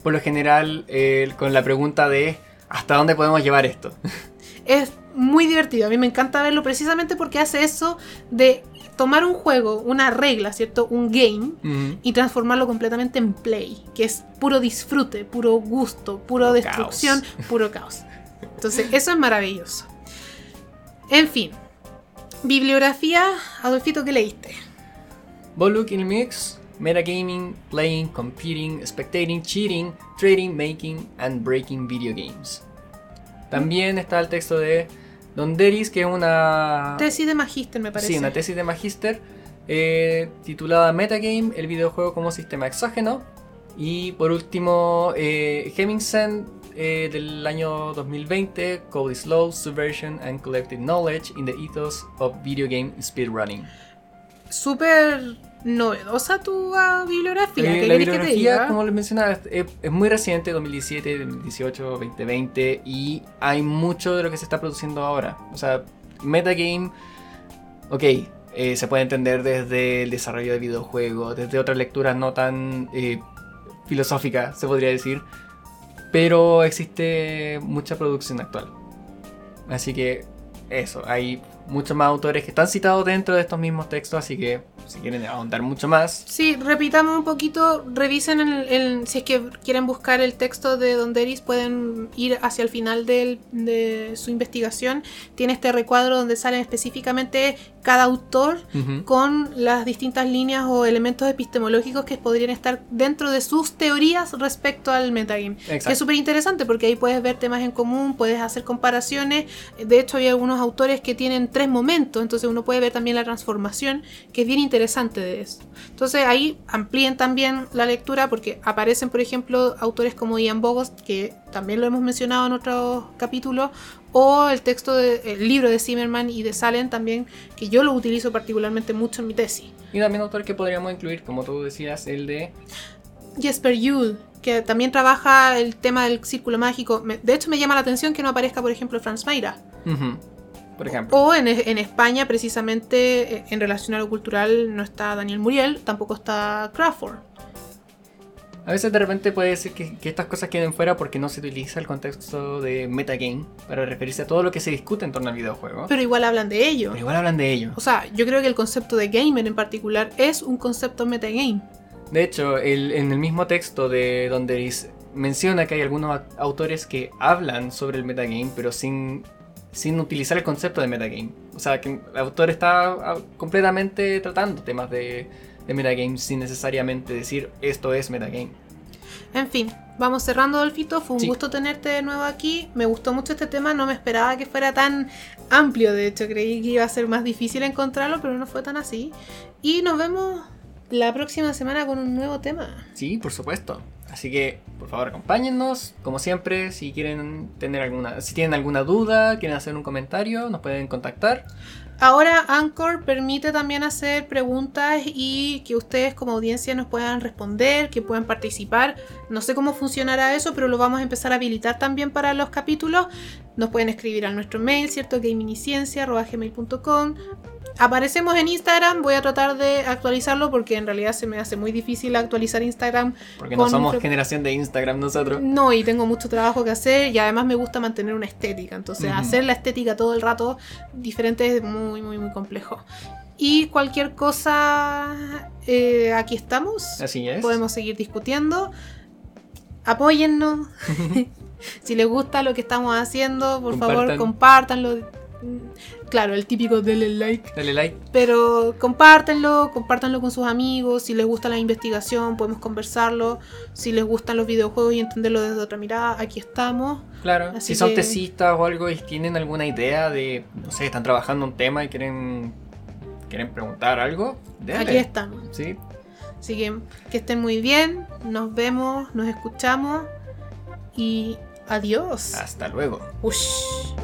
[SPEAKER 1] por lo general eh, con la pregunta de ¿hasta dónde podemos llevar esto? [laughs]
[SPEAKER 2] Es muy divertido, a mí me encanta verlo precisamente porque hace eso de tomar un juego, una regla, ¿cierto? Un game y transformarlo completamente en play, que es puro disfrute, puro gusto, puro
[SPEAKER 1] Puro
[SPEAKER 2] destrucción, puro caos. Entonces, eso es maravilloso. En fin, bibliografía, Adolfito, ¿qué leíste?
[SPEAKER 1] Boluk in the Mix, Metagaming, Playing, Competing, Spectating, Cheating, Trading, Making and Breaking Video Games. También está el texto de Don Deris, que es una,
[SPEAKER 2] Tesis de magíster, me parece.
[SPEAKER 1] Sí, una tesis de magíster eh, titulada Metagame, el videojuego como sistema exógeno. Y por último, eh, Hemmingsen eh, del año 2020, Code is Law, Subversion and Collective Knowledge in the Ethos of Video Game Speedrunning.
[SPEAKER 2] Súper novedosa tu ah, bibliografía.
[SPEAKER 1] Eh,
[SPEAKER 2] ¿Qué
[SPEAKER 1] la
[SPEAKER 2] querés que te
[SPEAKER 1] bibliografía,
[SPEAKER 2] diga?
[SPEAKER 1] como les mencionaba, es, es muy reciente, 2017, 2018, 2020, y hay mucho de lo que se está produciendo ahora. O sea, metagame, ok, eh, se puede entender desde el desarrollo de videojuegos, desde otras lecturas no tan eh, filosóficas, se podría decir, pero existe mucha producción actual. Así que eso, hay muchos más autores que están citados dentro de estos mismos textos, así que si quieren ahondar mucho más,
[SPEAKER 2] Sí, repitamos un poquito, revisen el, si es que quieren buscar el texto de Don Deris, pueden ir hacia el final de su investigación. Tiene este recuadro donde salen específicamente cada autor con las distintas líneas o elementos epistemológicos que podrían estar dentro de sus teorías respecto al metagame.
[SPEAKER 1] Exacto.
[SPEAKER 2] Que es súper interesante porque ahí puedes ver temas en común, puedes hacer comparaciones. De hecho, hay algunos autores que tienen tres momentos, entonces uno puede ver también la transformación, que es bien interesante de eso. Entonces ahí amplíen también la lectura porque aparecen, por ejemplo, autores como Ian Bogost, que también lo hemos mencionado en otros capítulos, o el texto de- el libro de Zimmerman y de Salen también, que yo lo utilizo particularmente mucho en mi tesis.
[SPEAKER 1] Y también autor que podríamos incluir, como tú decías, el de...
[SPEAKER 2] Jesper Yule, que también trabaja el tema del círculo mágico. De hecho, me llama la atención que no aparezca, por ejemplo, Franz Mayra.
[SPEAKER 1] Ujú, Por ejemplo.
[SPEAKER 2] O en, en España, precisamente, eh, en relación a lo cultural, no está Daniel Muriel, tampoco está Crawford.
[SPEAKER 1] A veces de repente puede ser que, que estas cosas queden fuera porque no se utiliza el contexto de metagame para referirse a todo lo que se discute en torno al videojuego.
[SPEAKER 2] Pero igual hablan de ello.
[SPEAKER 1] Pero igual hablan de ello.
[SPEAKER 2] O sea, yo creo que el concepto de gamer en particular es un concepto metagame.
[SPEAKER 1] De hecho, el- en el mismo texto de donde Deris menciona que hay algunos autores que hablan sobre el metagame, pero sin, sin utilizar el concepto de metagame. O sea, que el autor está ah, completamente tratando temas de, de metagame sin necesariamente decir esto es metagame.
[SPEAKER 2] En fin, vamos cerrando, Dolfito. Fue un
[SPEAKER 1] Sí.
[SPEAKER 2] gusto tenerte de nuevo aquí. Me gustó mucho este tema. No me esperaba que fuera tan amplio. De hecho, creí que iba a ser más difícil encontrarlo, pero no fue tan así. Y nos vemos la próxima semana con un nuevo tema.
[SPEAKER 1] Sí, por supuesto. Así que, por favor, acompáñennos. Como siempre, si quieren tener alguna, si tienen alguna duda, quieren hacer un comentario, nos pueden contactar.
[SPEAKER 2] Ahora Anchor permite también hacer preguntas y que ustedes como audiencia nos puedan responder, que puedan participar. No sé cómo funcionará eso, pero lo vamos a empezar a habilitar también para los capítulos. Nos pueden escribir a nuestro mail, ¿cierto? gamingiciencia.gmail.com Aparecemos en Instagram, voy a tratar de actualizarlo porque en realidad se me hace muy difícil actualizar Instagram.
[SPEAKER 1] Porque no somos generación de Instagram nosotros.
[SPEAKER 2] No, y tengo mucho trabajo que hacer y además me gusta mantener una estética. Entonces, hacer la estética todo el rato diferente es muy, muy, muy complejo. Y cualquier cosa, eh, aquí estamos.
[SPEAKER 1] Así es.
[SPEAKER 2] Podemos seguir discutiendo. Apóyennos. [laughs] [laughs] si les gusta lo que estamos haciendo, por favor, compártanlo. Claro, el típico denle like.
[SPEAKER 1] Dale like.
[SPEAKER 2] Pero compártenlo, compártanlo con sus amigos. Si les gusta la investigación, podemos conversarlo. Si les gustan los videojuegos y entenderlo desde otra mirada, aquí estamos.
[SPEAKER 1] Claro.
[SPEAKER 2] Así
[SPEAKER 1] si son tesistas o algo y tienen alguna idea de, no sé, están trabajando un tema y quieren, quieren preguntar algo, denle.
[SPEAKER 2] Aquí estamos.
[SPEAKER 1] Sí.
[SPEAKER 2] Así que que estén muy bien. Nos vemos, nos escuchamos. Y adiós.
[SPEAKER 1] Hasta luego.
[SPEAKER 2] Ush.